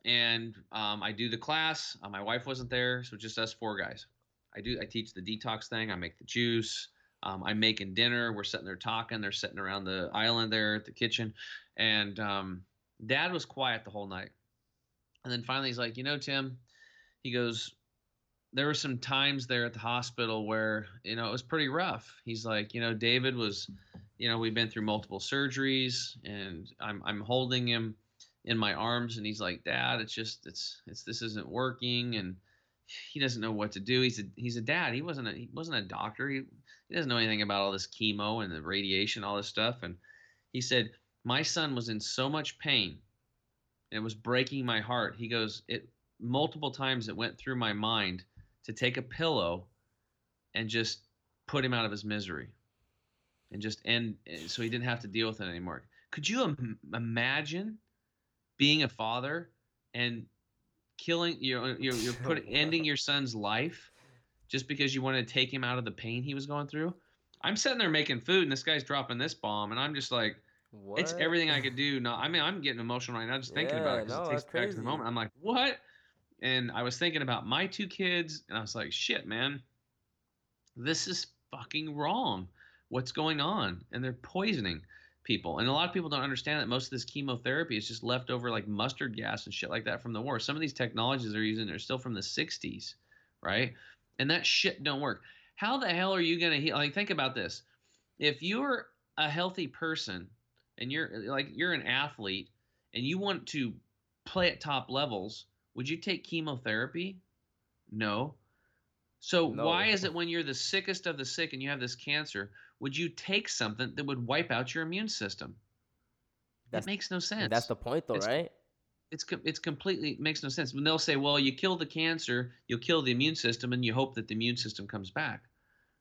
And um, I do the class. Uh, my wife wasn't there, so just us four guys. I do. I teach the detox thing. I make the juice. Um, I'm making dinner. We're sitting there talking. They're sitting around the island there at the kitchen, and um, Dad was quiet the whole night. And then finally, he's like, you know, Tim, he goes, there were some times there at the hospital where you know it was pretty rough. He's like, you know, David was, you know, we've been through multiple surgeries, and I'm I'm holding him in my arms, and he's like, Dad, it's just it's it's this isn't working, and he doesn't know what to do. He's a he's a dad. He wasn't a he wasn't a doctor. He he doesn't know anything about all this chemo and the radiation, all this stuff. And he said, my son was in so much pain, and it was breaking my heart. He goes, it multiple times it went through my mind to take a pillow and just put him out of his misery and just end so he didn't have to deal with it anymore. Could you Im- imagine being a father and killing you know you're, you're putting ending your son's life just because you want to take him out of the pain he was going through? I'm sitting there making food and this guy's dropping this bomb and I'm just like What? it's everything I could do. No, I mean I'm getting emotional right now just thinking about it it 'cause no, it takes back to the moment. I'm like, what? And I was thinking about my two kids, and I was like, shit, man, this is fucking wrong. What's going on? And they're poisoning people. And a lot of people don't understand that most of this chemotherapy is just leftover like mustard gas and shit like that from the war. Some of these technologies they're using are still from the 60s, right? And that shit don't work. How the hell are you gonna heal? Like, think about this. If you're a healthy person and you're like you're an athlete and you want to play at top levels, would you take chemotherapy? No. So No. why is it when you're the sickest of the sick and you have this cancer, would you take something that would wipe out your immune system? That's- that makes no sense. That's the point, though, It's- right? it's it's completely makes no sense. When they'll say, "Well, you kill the cancer, you'll kill the immune system, and you hope that the immune system comes back."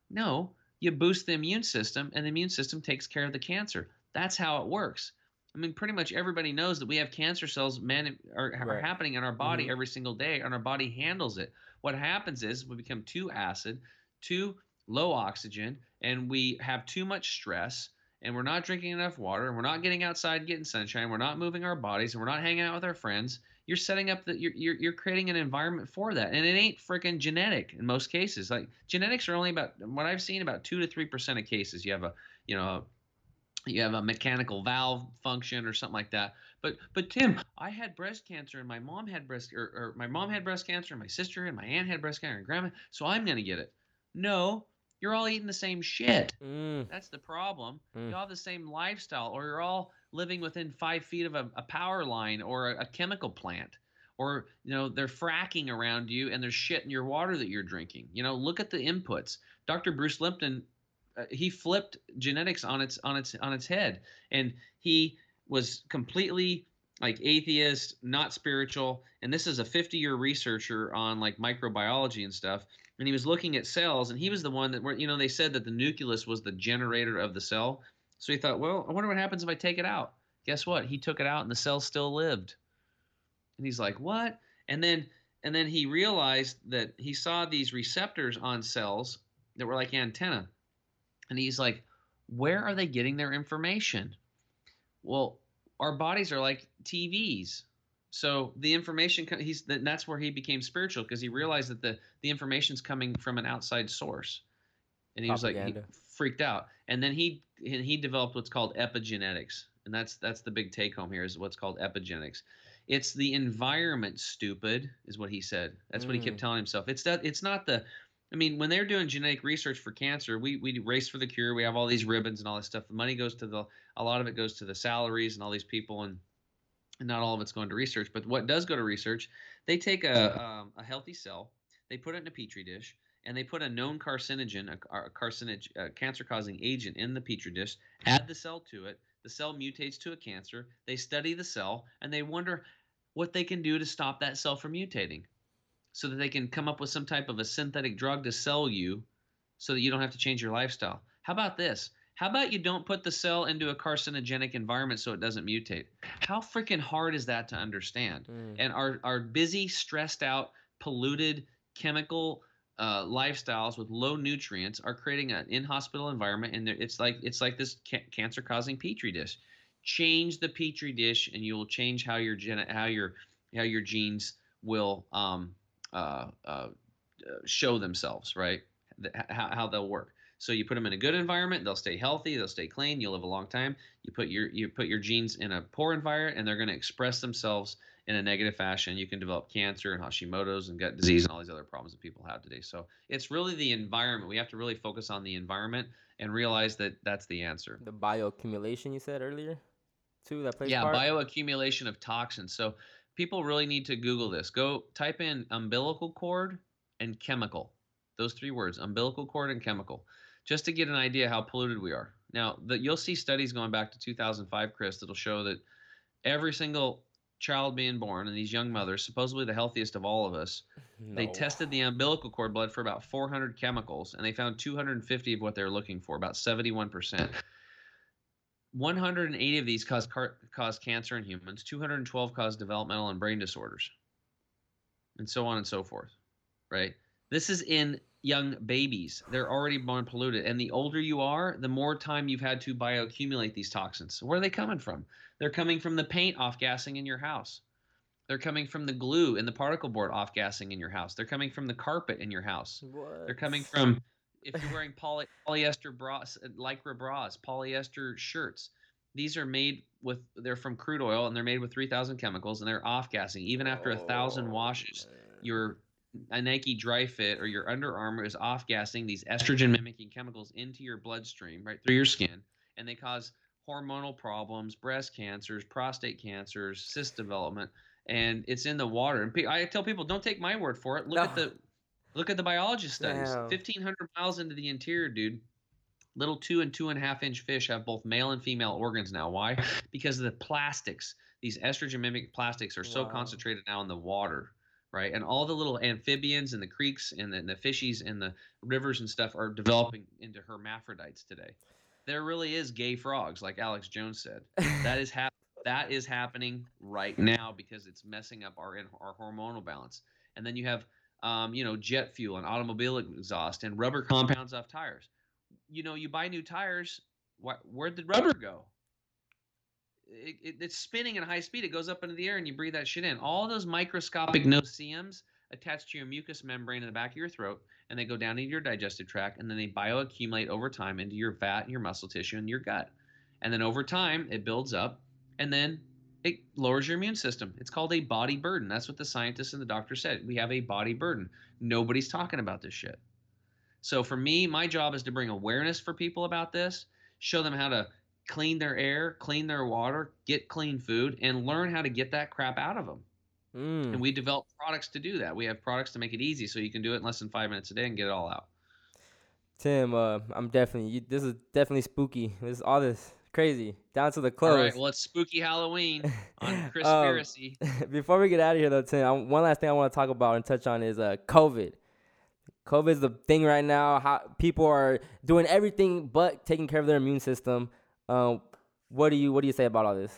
No, you boost the immune system, and the immune system takes care of the cancer. That's how it works. I mean, pretty much everybody knows that we have cancer cells man are, are Right. happening in our body Mhm. every single day, and our body handles it. What happens is we become too acid, too low oxygen, and we have too much stress, and we're not drinking enough water, and we're not getting outside, getting sunshine, we're not moving our bodies, and we're not hanging out with our friends. You're setting up that you're, you're you're creating an environment for that, and it ain't freaking genetic in most cases. Like genetics are only about what I've seen about two to three percent of cases. You have a you know you have a mechanical valve function or something like that. But but Tim, I had breast cancer and my mom had breast or, or my mom had breast cancer and my sister and my aunt had breast cancer and grandma, so I'm gonna get it. No, you're all eating the same shit. Mm, That's the problem. Mm. You all have the same lifestyle, or you're all living within five feet of a, a power line or a, a chemical plant, or you know they're fracking around you and there's shit in your water that you're drinking. You know, look at the inputs. Dr. Bruce Lipton, uh, he flipped genetics on its on its on its head, and he was completely like atheist, not spiritual. And this is a 50 year researcher on like microbiology and stuff. And he was looking at cells and he was the one that were you know they said that the nucleus was the generator of the cell. So he thought well i wonder what happens if i take it out. Guess what? He took it out and the cell still lived. And he's like what? And then and then he realized that he saw these receptors on cells that were like antenna and he's like where are they getting their information? Well our bodies are like tvs so the information he's th- that's where he became spiritual because he realized that the the information's coming from an outside source. And he was like he freaked out. And then he and he developed what's called epigenetics. And that's that's the big take home here is what's called epigenetics. It's the environment stupid is what he said. That's what he kept Mm. telling himself. It's that it's not the i mean when they're doing genetic research for cancer we we race for the cure we have all these ribbons and all this stuff the money goes to the a lot of it goes to the salaries and all these people and and not all of it's going to research. But what does go to research, they take a, um, a healthy cell, they put it in a petri dish, and they put a known carcinogen, a, a carcinogen, a cancer-causing agent in the petri dish, add the cell to it. The cell mutates to a cancer. They study the cell, and they wonder what they can do to stop that cell from mutating, so that they can come up with some type of a synthetic drug to sell you, so that you don't have to change your lifestyle. How about this? How about you don't put the cell into a carcinogenic environment so it doesn't mutate? How freaking hard is that to understand? mm. And our, our busy, stressed out, polluted chemical uh, lifestyles with low nutrients are creating an in-hospital environment, and it's like it's like this ca- cancer-causing petri dish. Change the petri dish, and you will change how your gen- how your how your genes will um, uh, uh, uh, show themselves, right? How, how they'll work. So you put them in a good environment, they'll stay healthy, they'll stay clean, you'll live a long time. You put your you put your genes in a poor environment, and they're going to express themselves in a negative fashion. You can develop cancer and Hashimoto's and gut disease and all these other problems that people have today. So it's really the environment. We have to really focus on the environment and realize that that's the answer. The bioaccumulation you said earlier, too. That plays Yeah, part. bioaccumulation of toxins. So people really need to Google this. Go type in umbilical cord and chemical. Those three words, umbilical cord and chemical, just to get an idea how polluted we are. Now, the, you'll see studies going back to 2005, Chris, that'll show that every single child being born and these young mothers, supposedly the healthiest of all of us, they tested the umbilical cord blood for about 400 chemicals and they found 250 of what they're looking for, about 71%. 180 of these cause, car- cause cancer in humans, 212 cause developmental and brain disorders, and so on and so forth. Right? This is in young babies. They're already born polluted. And the older you are, the more time you've had to bioaccumulate these toxins. Where are they coming from? They're coming from the paint off gassing in your house. They're coming from the glue and the particle board off gassing in your house. They're coming from the carpet in your house. What? They're coming from if you're wearing poly, polyester bras, uh, lycra bras, polyester shirts. These are made with they're from crude oil and they're made with 3,000 chemicals and they're off gassing. Even after a thousand Oh, washes, man. your a Nike Dri-FIT or your Under Armour is off gassing these estrogen mimicking chemicals into your bloodstream, right through your skin, and they cause hormonal problems, breast cancers, prostate cancers, cyst development, and it's in the water. And I tell people, don't take my word for it. Look at the look at the biology studies. Damn. Fifteen hundred miles into the interior, dude. Little two and two and a half inch fish have both male and female organs now. Why? Because of the plastics. These estrogen mimic plastics are so Wow. concentrated now in the water, right? And all the little amphibians and the creeks and the, and the fishies and the rivers and stuff are developing into hermaphrodites today. There really is gay frogs, like Alex Jones said. That is hap- that is happening right now because it's messing up our our hormonal balance. And then you have um, you know jet fuel and automobile exhaust and rubber compounds off tires. You know, you buy new tires. Wh- where'd the rubber go? It, it, it's spinning at high speed. It goes up into the air, and you breathe that shit in. All those microscopic noceums attach to your mucous membrane in the back of your throat, and they go down into your digestive tract, and then they bioaccumulate over time into your fat, and your muscle tissue, and your gut. And then over time, it builds up, and then it lowers your immune system. It's called a body burden. That's what the scientists and the doctor said. We have a body burden. Nobody's talking about this shit. So for me, my job is to bring awareness for people about this, show them how to clean their air, clean their water, get clean food, and learn how to get that crap out of them. Mm. And we develop products to do that. We have products to make it easy so you can do it in less than five minutes a day and get it all out. Tim, uh, I'm definitely. You, this is definitely spooky. This all this crazy down to the All clothes. right, well, it's spooky Halloween on Um, Conspiracy. Before we get out of here, though, Tim, I, one last thing I want to talk about and touch on is uh, COVID. COVID is the thing right now. How people are doing everything but taking care of their immune system. Um, what do you What do you say about all this?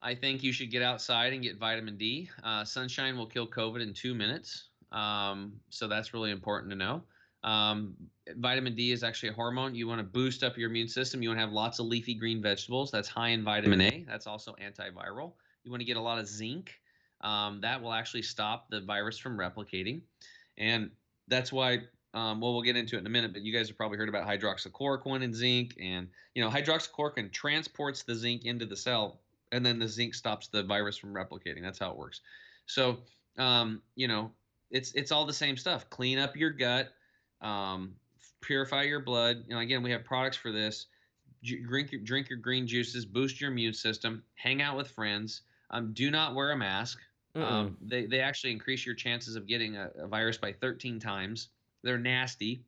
I think you should get outside and get vitamin D. Uh, sunshine will kill COVID in two minutes. Um, so that's really important to know. Um, vitamin D is actually a hormone. You want to boost up your immune system. You want to have lots of leafy green vegetables. That's high in vitamin A. That's also antiviral. You want to get a lot of zinc. Um, that will actually stop the virus from replicating. And that's why, um, well, we'll get into it in a minute, but you guys have probably heard about hydroxychloroquine and zinc. And, you know, hydroxychloroquine transports the zinc into the cell and then the zinc stops the virus from replicating. That's how it works. So, um, you know, it's it's all the same stuff. Clean up your gut, um, purify your blood. You know, again, we have products for this. Drink your drink your green juices, boost your immune system, hang out with friends. Um, do not wear a mask. Um, they they actually increase your chances of getting a, a virus by 13 times. They're nasty,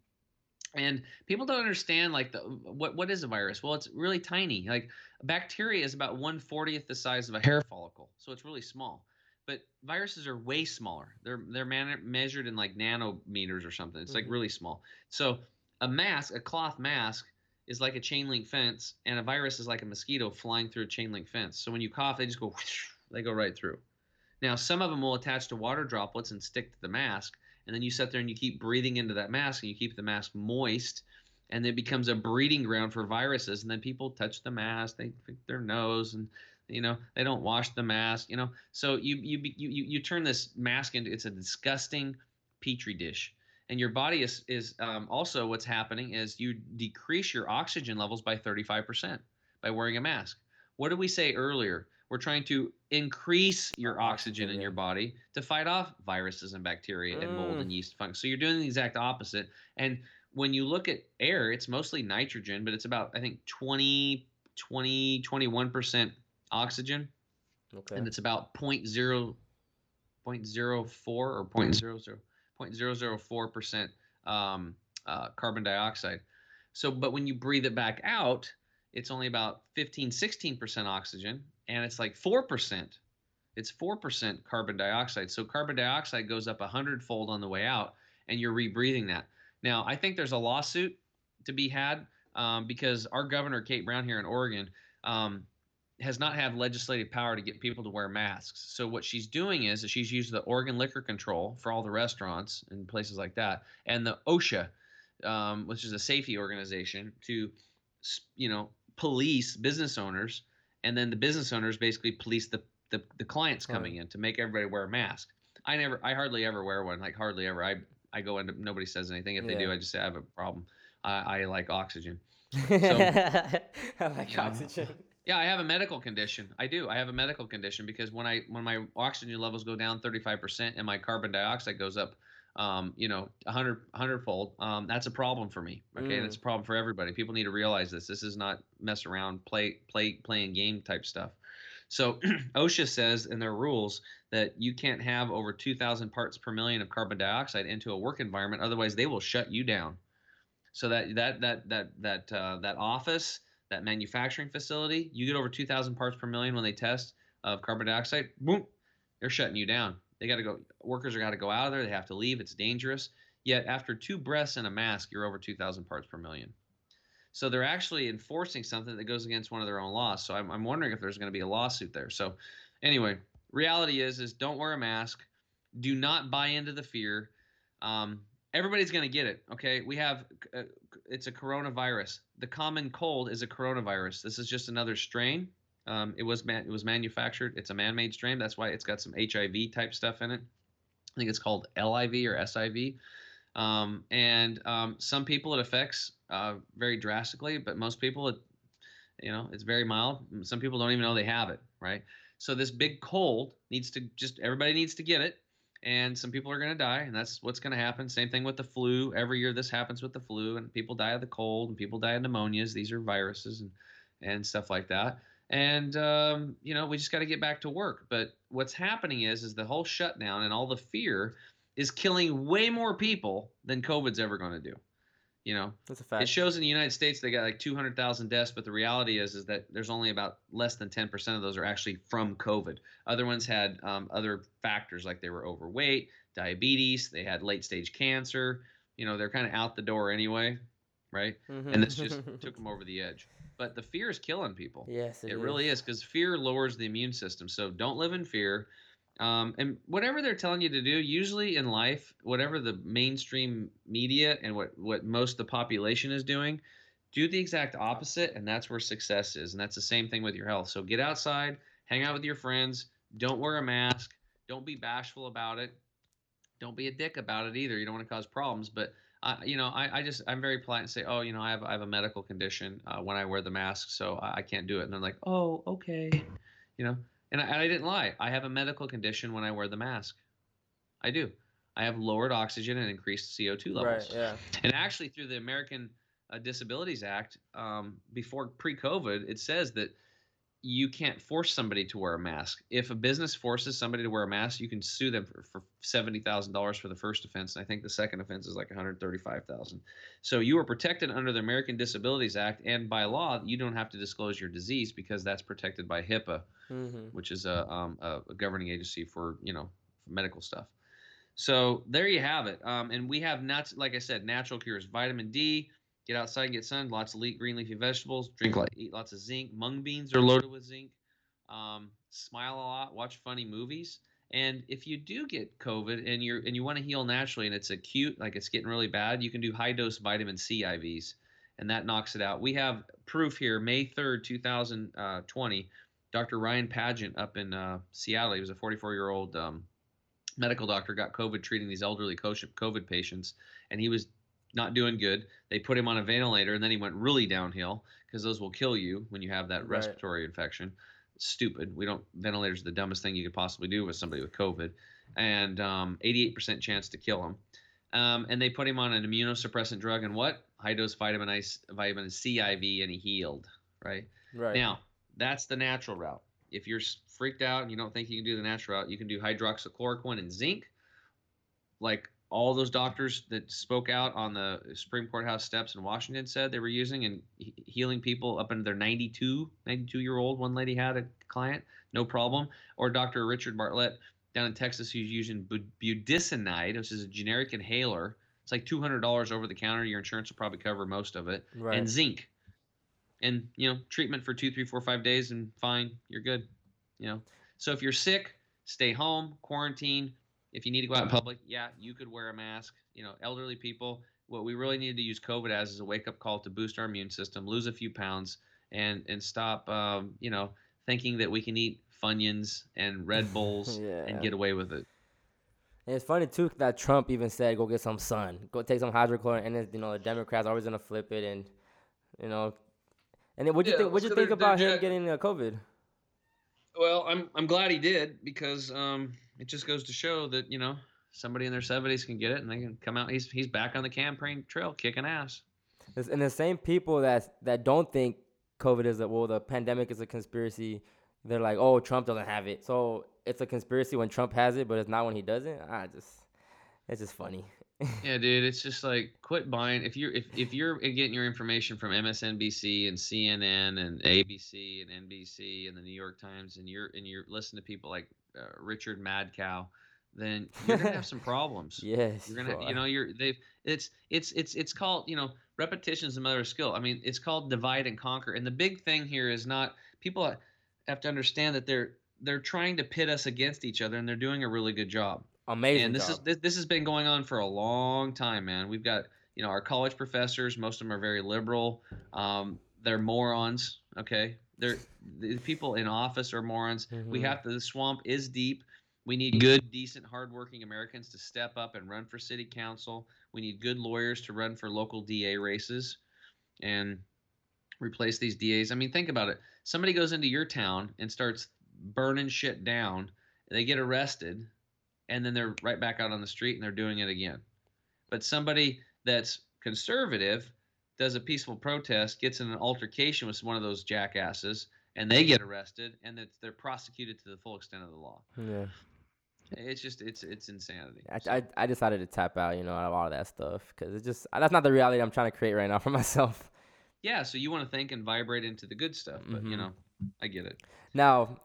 and people don't understand like the what what is a virus? Well, it's really tiny. Like bacteria is about 140th the size of a hair follicle, so it's really small. But viruses are way smaller. They're they're man- measured in like nanometers or something. It's like Mhm. really small. So a mask, a cloth mask, is like a chain link fence, and a virus is like a mosquito flying through a chain link fence. So when you cough, they just go they go right through. Now some of them will attach to water droplets and stick to the mask, and then you sit there and you keep breathing into that mask, and you keep the mask moist, and it becomes a breeding ground for viruses. And then people touch the mask, they pick their nose, and you know they don't wash the mask. You know, so you you you you, you turn this mask into it's a disgusting petri dish. And your body is is um, also what's happening is you decrease your oxygen levels by 35% by wearing a mask. What did we say earlier? We're trying to increase your oxygen in your body to fight off viruses and bacteria and mold Mm. and yeast fungus. So you're doing the exact opposite. And when you look at air, it's mostly nitrogen, but it's about I think 20 20 21% oxygen Okay. and it's about 0.0 0.04 or 0.00 0.004 percent um, uh, carbon dioxide. So, but when you breathe it back out, it's only about 15, 16 percent oxygen, and it's like four percent. It's four percent carbon dioxide. So carbon dioxide goes up a hundredfold on the way out, and you're rebreathing that. Now, I think there's a lawsuit to be had um, because our governor Kate Brown here in Oregon um, has not had legislative power to get people to wear masks. So what she's doing is, is she's used the Oregon Liquor Control for all the restaurants and places like that, and the OSHA, um, which is a safety organization, to you know police business owners, and then the business owners basically police the the, the clients coming in to make everybody wear a mask. I never, I hardly ever wear one, like hardly ever. I I go into nobody says anything. If they do, I just say I have a problem. I, I like oxygen. So, I like Yeah. oxygen. Yeah, I have a medical condition. I do. I have a medical condition because when I when my oxygen levels go down 35% and my carbon dioxide goes up, um, you know, 100 100 fold, um, that's a problem for me. Okay, and Mm. it's a problem for everybody. People need to realize this. This is not mess around, play play playing game type stuff. So OSHA says in their rules that you can't have over 2,000 parts per million of carbon dioxide into a work environment, otherwise they will shut you down. So that that that that that uh, that office, that manufacturing facility, you get over 2,000 parts per million when they test of carbon dioxide, boom, they're shutting you down. They got to go. Workers are got to go out of there. They have to leave. It's dangerous. Yet after two breaths and a mask, you're over 2,000 parts per million. So they're actually enforcing something that goes against one of their own laws. So I'm, I'm wondering if there's going to be a lawsuit there. So anyway, reality is is don't wear a mask. Do not buy into the fear. Um, everybody's going to get it. Okay, we have uh, it's a coronavirus. The common cold is a coronavirus. This is just another strain. Um, it was man, it was manufactured. It's a man-made strain. That's why it's got some HIV type stuff in it. I think it's called LIV or SIV. Um, and um, some people it affects uh, very drastically, but most people it, you know, it's very mild. Some people don't even know they have it, right? So this big cold needs to just everybody needs to get it, and some people are going to die, and that's what's going to happen. Same thing with the flu. Every year this happens with the flu, and people die of the cold, and people die of pneumonias. These are viruses and and stuff like that. And um, you know, we just got to get back to work. But what's happening is, is the whole shutdown and all the fear is killing way more people than COVID's ever going to do. You know, That's a fact. it shows in the United States they got like 200,000 deaths, but the reality is is that there's only about less than 10% of those are actually from COVID. Other ones had um, other factors like they were overweight, diabetes, they had late stage cancer. You know, they're kind of out the door anyway, right? Mhm. And this just took them over the edge. But the fear is killing people. yes, It really is because fear lowers the immune system. So don't live in fear. Um, and whatever they're telling you to do, usually in life, whatever the mainstream media and what, what most the population is doing, do the exact opposite. And that's where success is. And that's the same thing with your health. So get outside, hang out with your friends, don't wear a mask, don't be bashful about it. Don't be a dick about it either. You don't want to cause problems. But I, you know, I, I just I'm very polite and say, oh, you know, I have I have a medical condition uh, when I wear the mask, so I, I can't do it. And they're like, oh, okay, you know, and I, and I didn't lie. I have a medical condition when I wear the mask. I do. I have lowered oxygen and increased CO2 levels. Right. Yeah. And actually, through the American uh, Disabilities Act, um, before pre-COVID, it says that you can't force somebody to wear a mask. If a business forces somebody to wear a mask, you can sue them for, for seventy thousand dollars for the first offense, and I think the second offense is like one hundred thirty-five thousand. So you are protected under the American Disabilities Act, and by law, you don't have to disclose your disease because that's protected by HIPAA Mm-hmm. which is a, um, a, a governing agency for you know for medical stuff. So there you have it. Um, and we have nuts, like I said, natural cures: vitamin D. Get outside and get sun. Lots of green leafy vegetables. Drink like eat lots of zinc. Mung beans are loaded with zinc. Um, smile a lot. Watch funny movies. And if you do get COVID and you're and you want to heal naturally and it's acute, like it's getting really bad, you can do high dose vitamin C IVs, and that knocks it out. We have proof here, May third, two thousand twenty. Dr. Ryan Padgett up in uh, Seattle. He was a 44 year old um, medical doctor, got COVID treating these elderly COVID patients, and he was not doing good. They put him on a ventilator, and then he went really downhill because those will kill you when you have that Right. respiratory infection. Stupid. We don't. Ventilators are the dumbest thing you could possibly do with somebody with COVID, and um, 88% chance to kill him. Um, and they put him on an immunosuppressant drug and what? High dose vitamin I, vitamin C IV, and he healed. Right. Right. Now, that's the natural route. If you're freaked out and you don't think you can do the natural route, you can do hydroxychloroquine and zinc, like all those doctors that spoke out on the Supreme Court House steps in Washington said they were using and he- healing people up into their 92, 92 year old. One lady had a client, no problem. Or Dr. Richard Bartlett down in Texas who's using bu- budesonide, which is a generic inhaler. It's like $200 over the counter. Your insurance will probably cover most of it. Right. And zinc. And, you know, treatment for two, three, four, five days and fine, you're good. You know, so if you're sick, stay home, quarantine. If you need to go out in public, yeah, you could wear a mask. You know, elderly people, what we really need to use COVID as is a wake up call to boost our immune system, lose a few pounds, and and stop, um, you know, thinking that we can eat Funyuns and Red Bulls Yeah. and get away with it. And it's funny too that Trump even said, "Go get some sun, go take some hydrochloric," and then you know the Democrats are always gonna flip it, and you know, and then what do you Yeah, think? What do you think about him getting uh, COVID? Well, I'm I'm glad he did because um, it just goes to show that you know somebody in their 70s can get it and they can come out. He's he's back on the campaign trail, kicking ass. And the same people that that don't think COVID is a well, the pandemic is a conspiracy. They're like, "Oh, Trump doesn't have it," so it's a conspiracy when Trump has it, but it's not when he doesn't. I just, it's just funny. Yeah, dude, it's just like quit buying. If you're if, if you're getting your information from MSNBC and CNN and ABC and NBC and the New York Times and you're and you're listening to people like uh, Richard Madcow, then you're gonna have some problems. yes, You're gonna, you know, you're they've it's it's it's it's called you know repetition is the mother of skill. I mean, it's called divide and conquer. And the big thing here is not people have to understand that they're they're trying to pit us against each other, and they're doing a really good job amazing. and this job. is this, this has been going on for a long time man we've got you know our college professors most of them are very liberal um, they're morons okay they're the people in office are morons. We Mhm. have to the swamp is deep. We need good decent hardworking americans to step up and run for city council. We need good lawyers to run for local da races and replace these das i mean think about it. Somebody goes into your town and starts burning shit down. They get arrested and then they're right back out on the street and they're doing it again. But somebody that's conservative does a peaceful protest, gets in an altercation with one of those jackasses, and they get arrested, and it's, they're prosecuted to the full extent of the law. yeah. It's just it's it's insanity. I, So- I, I decided to tap out, you know, out of all of that stuff because it's just that's not the reality I'm trying to create right now for myself. yeah, so you want to think and vibrate into the good stuff, but you Mhm. know, I get it. Now,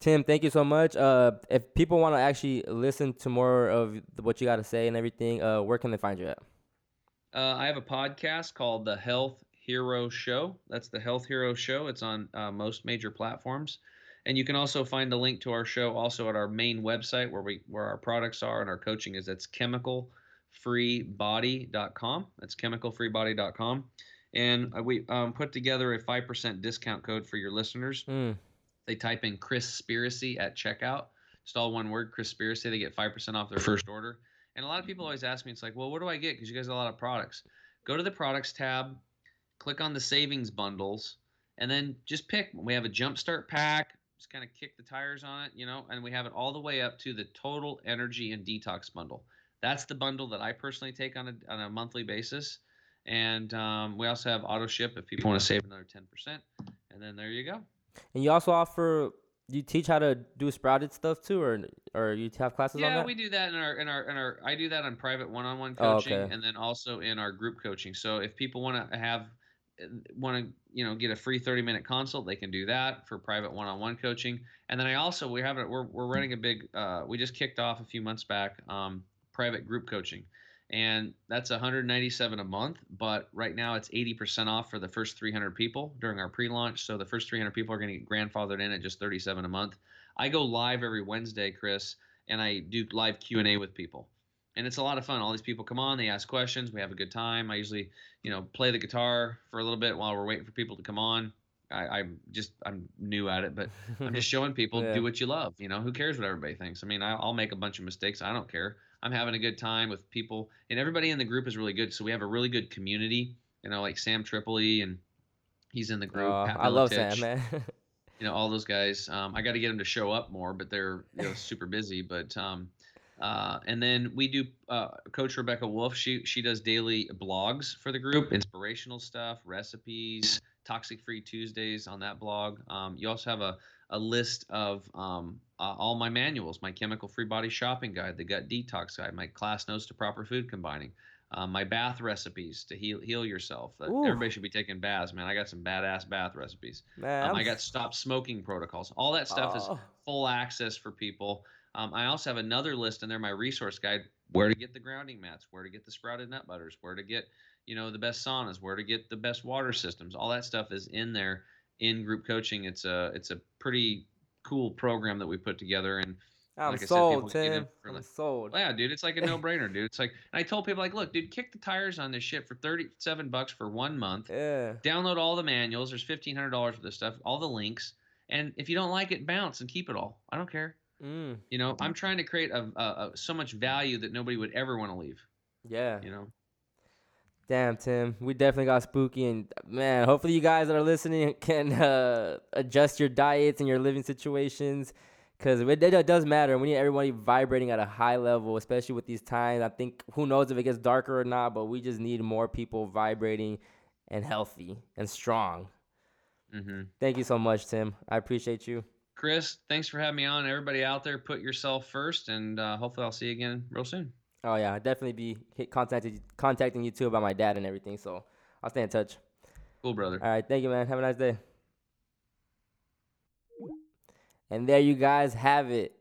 Tim, thank you so much. Uh, if people want to actually listen to more of what you got to say and everything, uh, where can they find you at? Uh, I have a podcast called The Health Hero Show. That's The Health Hero Show. It's on uh, most major platforms. And you can also find the link to our show also at our main website where we where our products are and our coaching is. That's chemicalfreebody.com. That's chemicalfreebody.com. And uh, we um, put together a 5% discount code for your listeners. Mm. They type in Chris Spiracy at checkout. Just all one word, Chris Spiracy. They get 5% off their first order. And a lot of people always ask me, it's like, well, what do I get? Because you guys have a lot of products. Go to the products tab, click on the savings bundles, and then just pick. We have a jumpstart pack, just kind of kick the tires on it, you know, and we have it all the way up to the total energy and detox bundle. That's the bundle that I personally take on a, on a monthly basis. And um, we also have auto ship if people want to save another 10%. And then there you go. And you also offer you teach how to do sprouted stuff too, or or you have classes on Yeah, that? we do that in our in our in our. I do that on private one-on-one coaching, okay. and then also in our group coaching. So if people want to have want to you know get a free 30-minute consult, they can do that for private one-on-one coaching. And then I also we have a, we're we're running a big. Uh, we just kicked off a few months back. Um, private group coaching, and that's 197 a month. But right now it's 80% off for the first 300 people during our pre-launch. So the first 300 people are going to get grandfathered in at just 37 a month. I go live every Wednesday, Chris, and I do live Q and A with people, and it's a lot of fun. All these people come on, they ask questions, we have a good time. I usually, you know, play the guitar for a little bit while we're waiting for people to come on. I, I'm just I'm new at it, but I'm just showing people Yeah. do what you love. You know, who cares what everybody thinks? I mean, I, I'll make a bunch of mistakes. I don't care. I'm having a good time with people, and everybody in the group is really good. So we have a really good community. You know, like Sam Tripoli, and he's in the group. Oh, I love Sam, man. You know, all those guys. Um, I got to get them to show up more, but they're you know, super busy. But um, Uh, and then we do uh, Coach Rebecca Wolf. She she does daily blogs for the group, inspirational stuff, recipes, toxic free Tuesdays on that blog. Um, you also have a a list of um, uh, all my manuals, my chemical free body shopping guide, the gut detox guide, my class notes to proper food combining, um, my bath recipes to heal heal yourself. Uh, everybody should be taking baths, man. I got some badass bath recipes. Man, Um, I'm got stop smoking protocols. All that stuff is Oh. full access for people. Um, I also have another list in there, my resource guide, where to get the grounding mats, where to get the sprouted nut butters, where to get, you know, the best saunas, where to get the best water systems. All that stuff is in there in group coaching. It's a it's a pretty cool program that we put together. And I'm like I said, people get in Tim. I'm like- sold. well, yeah, dude, it's like a no brainer, dude. It's like, and I told people like, look, dude, kick the tires on this shit for thirty seven bucks for one month Yeah. download all the manuals. There's fifteen hundred dollars for this stuff, all the links, and if you don't like it, bounce and keep it all. I don't care. Mm. You know, I'm trying to create a, a, a so much value that nobody would ever want to leave. Yeah. You know, Damn, Tim, we definitely got spooky, and man, hopefully you guys that are listening can uh, adjust your diets and your living situations, because it, it does matter. We need everybody vibrating at a high level, especially with these times. I think who knows if it gets darker or not, but we just need more people vibrating and healthy and strong. hmm Thank you so much, Tim. I appreciate you. Chris, thanks for having me on. Everybody out there, put yourself first, and uh, hopefully I'll see you again real soon. Oh yeah, I'll definitely be hit contacted contacting you too about my dad and everything. So I'll stay in touch. Cool, brother. All right, thank you, man. Have a nice day. And there you guys have it.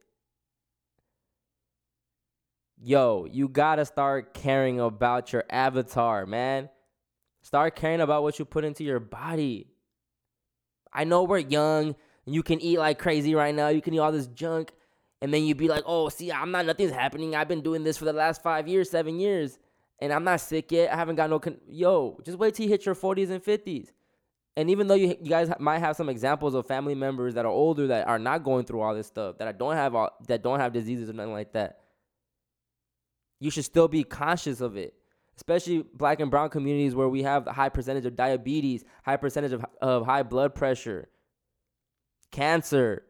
Yo, you gotta start caring about your avatar, man. Start caring about what you put into your body. I know we're young and you can eat like crazy right now. You can eat all this junk. And then you'd be like, oh, see, I'm not, nothing's happening. I've been doing this for the last five years, seven years. And I'm not sick yet. I haven't got no. Con- Yo, just wait till you hit your 40s and 50s. And even though you, you guys might have some examples of family members that are older that are not going through all this stuff, that I don't have all, that don't have diseases or nothing like that, you should still be conscious of it. Especially black and brown communities where we have a high percentage of diabetes, high percentage of, of high blood pressure, cancer.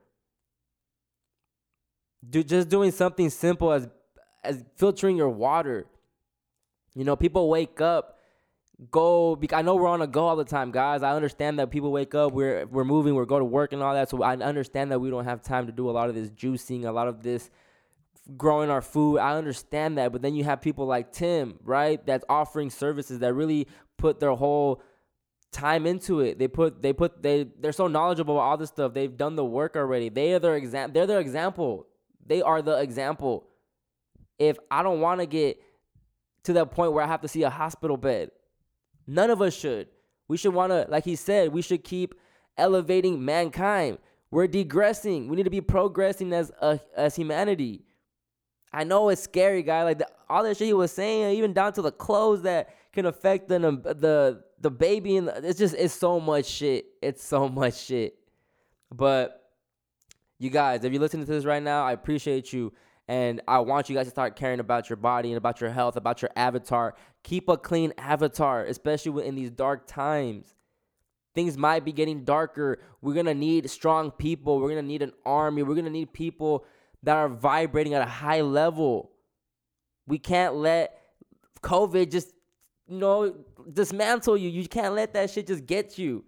Do, just doing something simple as as filtering your water. You know, people wake up, go. I know we're on a go all the time, guys. I understand that people wake up, we're we're moving, we're going to work and all that. So I understand that we don't have time to do a lot of this juicing, a lot of this growing our food. I understand that, but then you have people like Tim, right? That's offering services that really put their whole time into it. They put they put they they're so knowledgeable about all this stuff. They've done the work already. They are their exam. They're their example. They are the example. If I don't want to get to that point where I have to see a hospital bed, none of us should. We should want to, like he said, we should keep elevating mankind. We're degressing. We need to be progressing as a, as humanity. I know it's scary, guy. Like the, all that shit he was saying, even down to the clothes that can affect the the the baby, and the, it's just it's so much shit. It's so much shit. But you guys, if you're listening to this right now, I appreciate you. And I want you guys to start caring about your body and about your health, about your avatar. Keep a clean avatar, especially in these dark times. Things might be getting darker. We're to need strong people. We're to need an army. We're to need people that are vibrating at a high level. We can't let COVID just, you know, dismantle you. You can't let that shit just get you.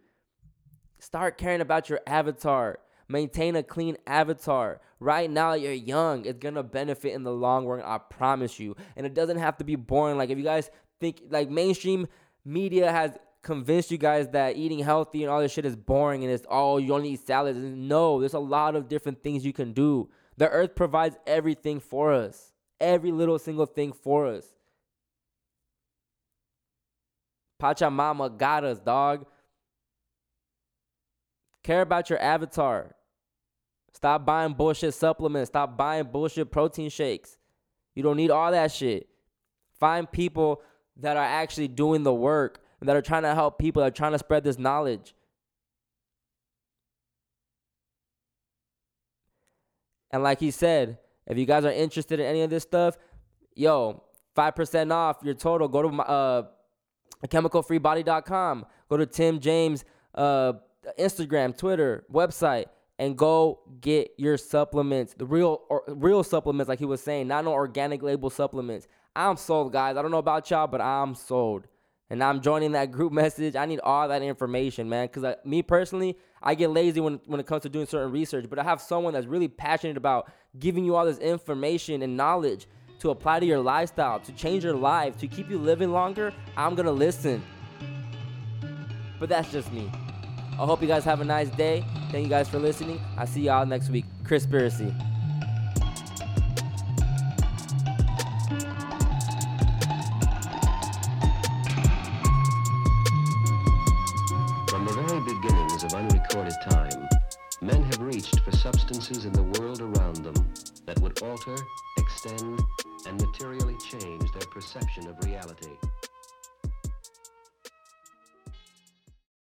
Start caring about your avatar. Maintain a clean avatar. Right now, you're young. It's gonna benefit in the long run. I promise you. And it doesn't have to be boring. Like if you guys think like mainstream media has convinced you guys that eating healthy and all this shit is boring and it's oh you only eat salads. No, there's a lot of different things you can do. The earth provides everything for us. Every little single thing for us. Pachamama got us, dog. Care about your avatar. Stop buying bullshit supplements. Stop buying bullshit protein shakes. You don't need all that shit. Find people that are actually doing the work, that are trying to help people, that are trying to spread this knowledge. And like he said, if you guys are interested in any of this stuff, yo, 5% off your total. Go to uh, chemicalfreebody.com. Go to Tim James uh, Instagram, Twitter, website. And go get your supplements, the real or real supplements, like he was saying, not no organic label supplements. I'm sold, guys. I don't know about y'all, but I'm sold. And I'm joining that group message. I need all that information, man. Because me personally, I get lazy when, when it comes to doing certain research, but I have someone that's really passionate about giving you all this information and knowledge to apply to your lifestyle, to change your life, to keep you living longer. I'm going to listen. But that's just me. I hope you guys have a nice day. Thank you guys for listening. I'll see y'all next week. Chris Conspiracy. From the very beginnings of unrecorded time, men have reached for substances in the world around them that would alter, extend, and materially change their perception of reality.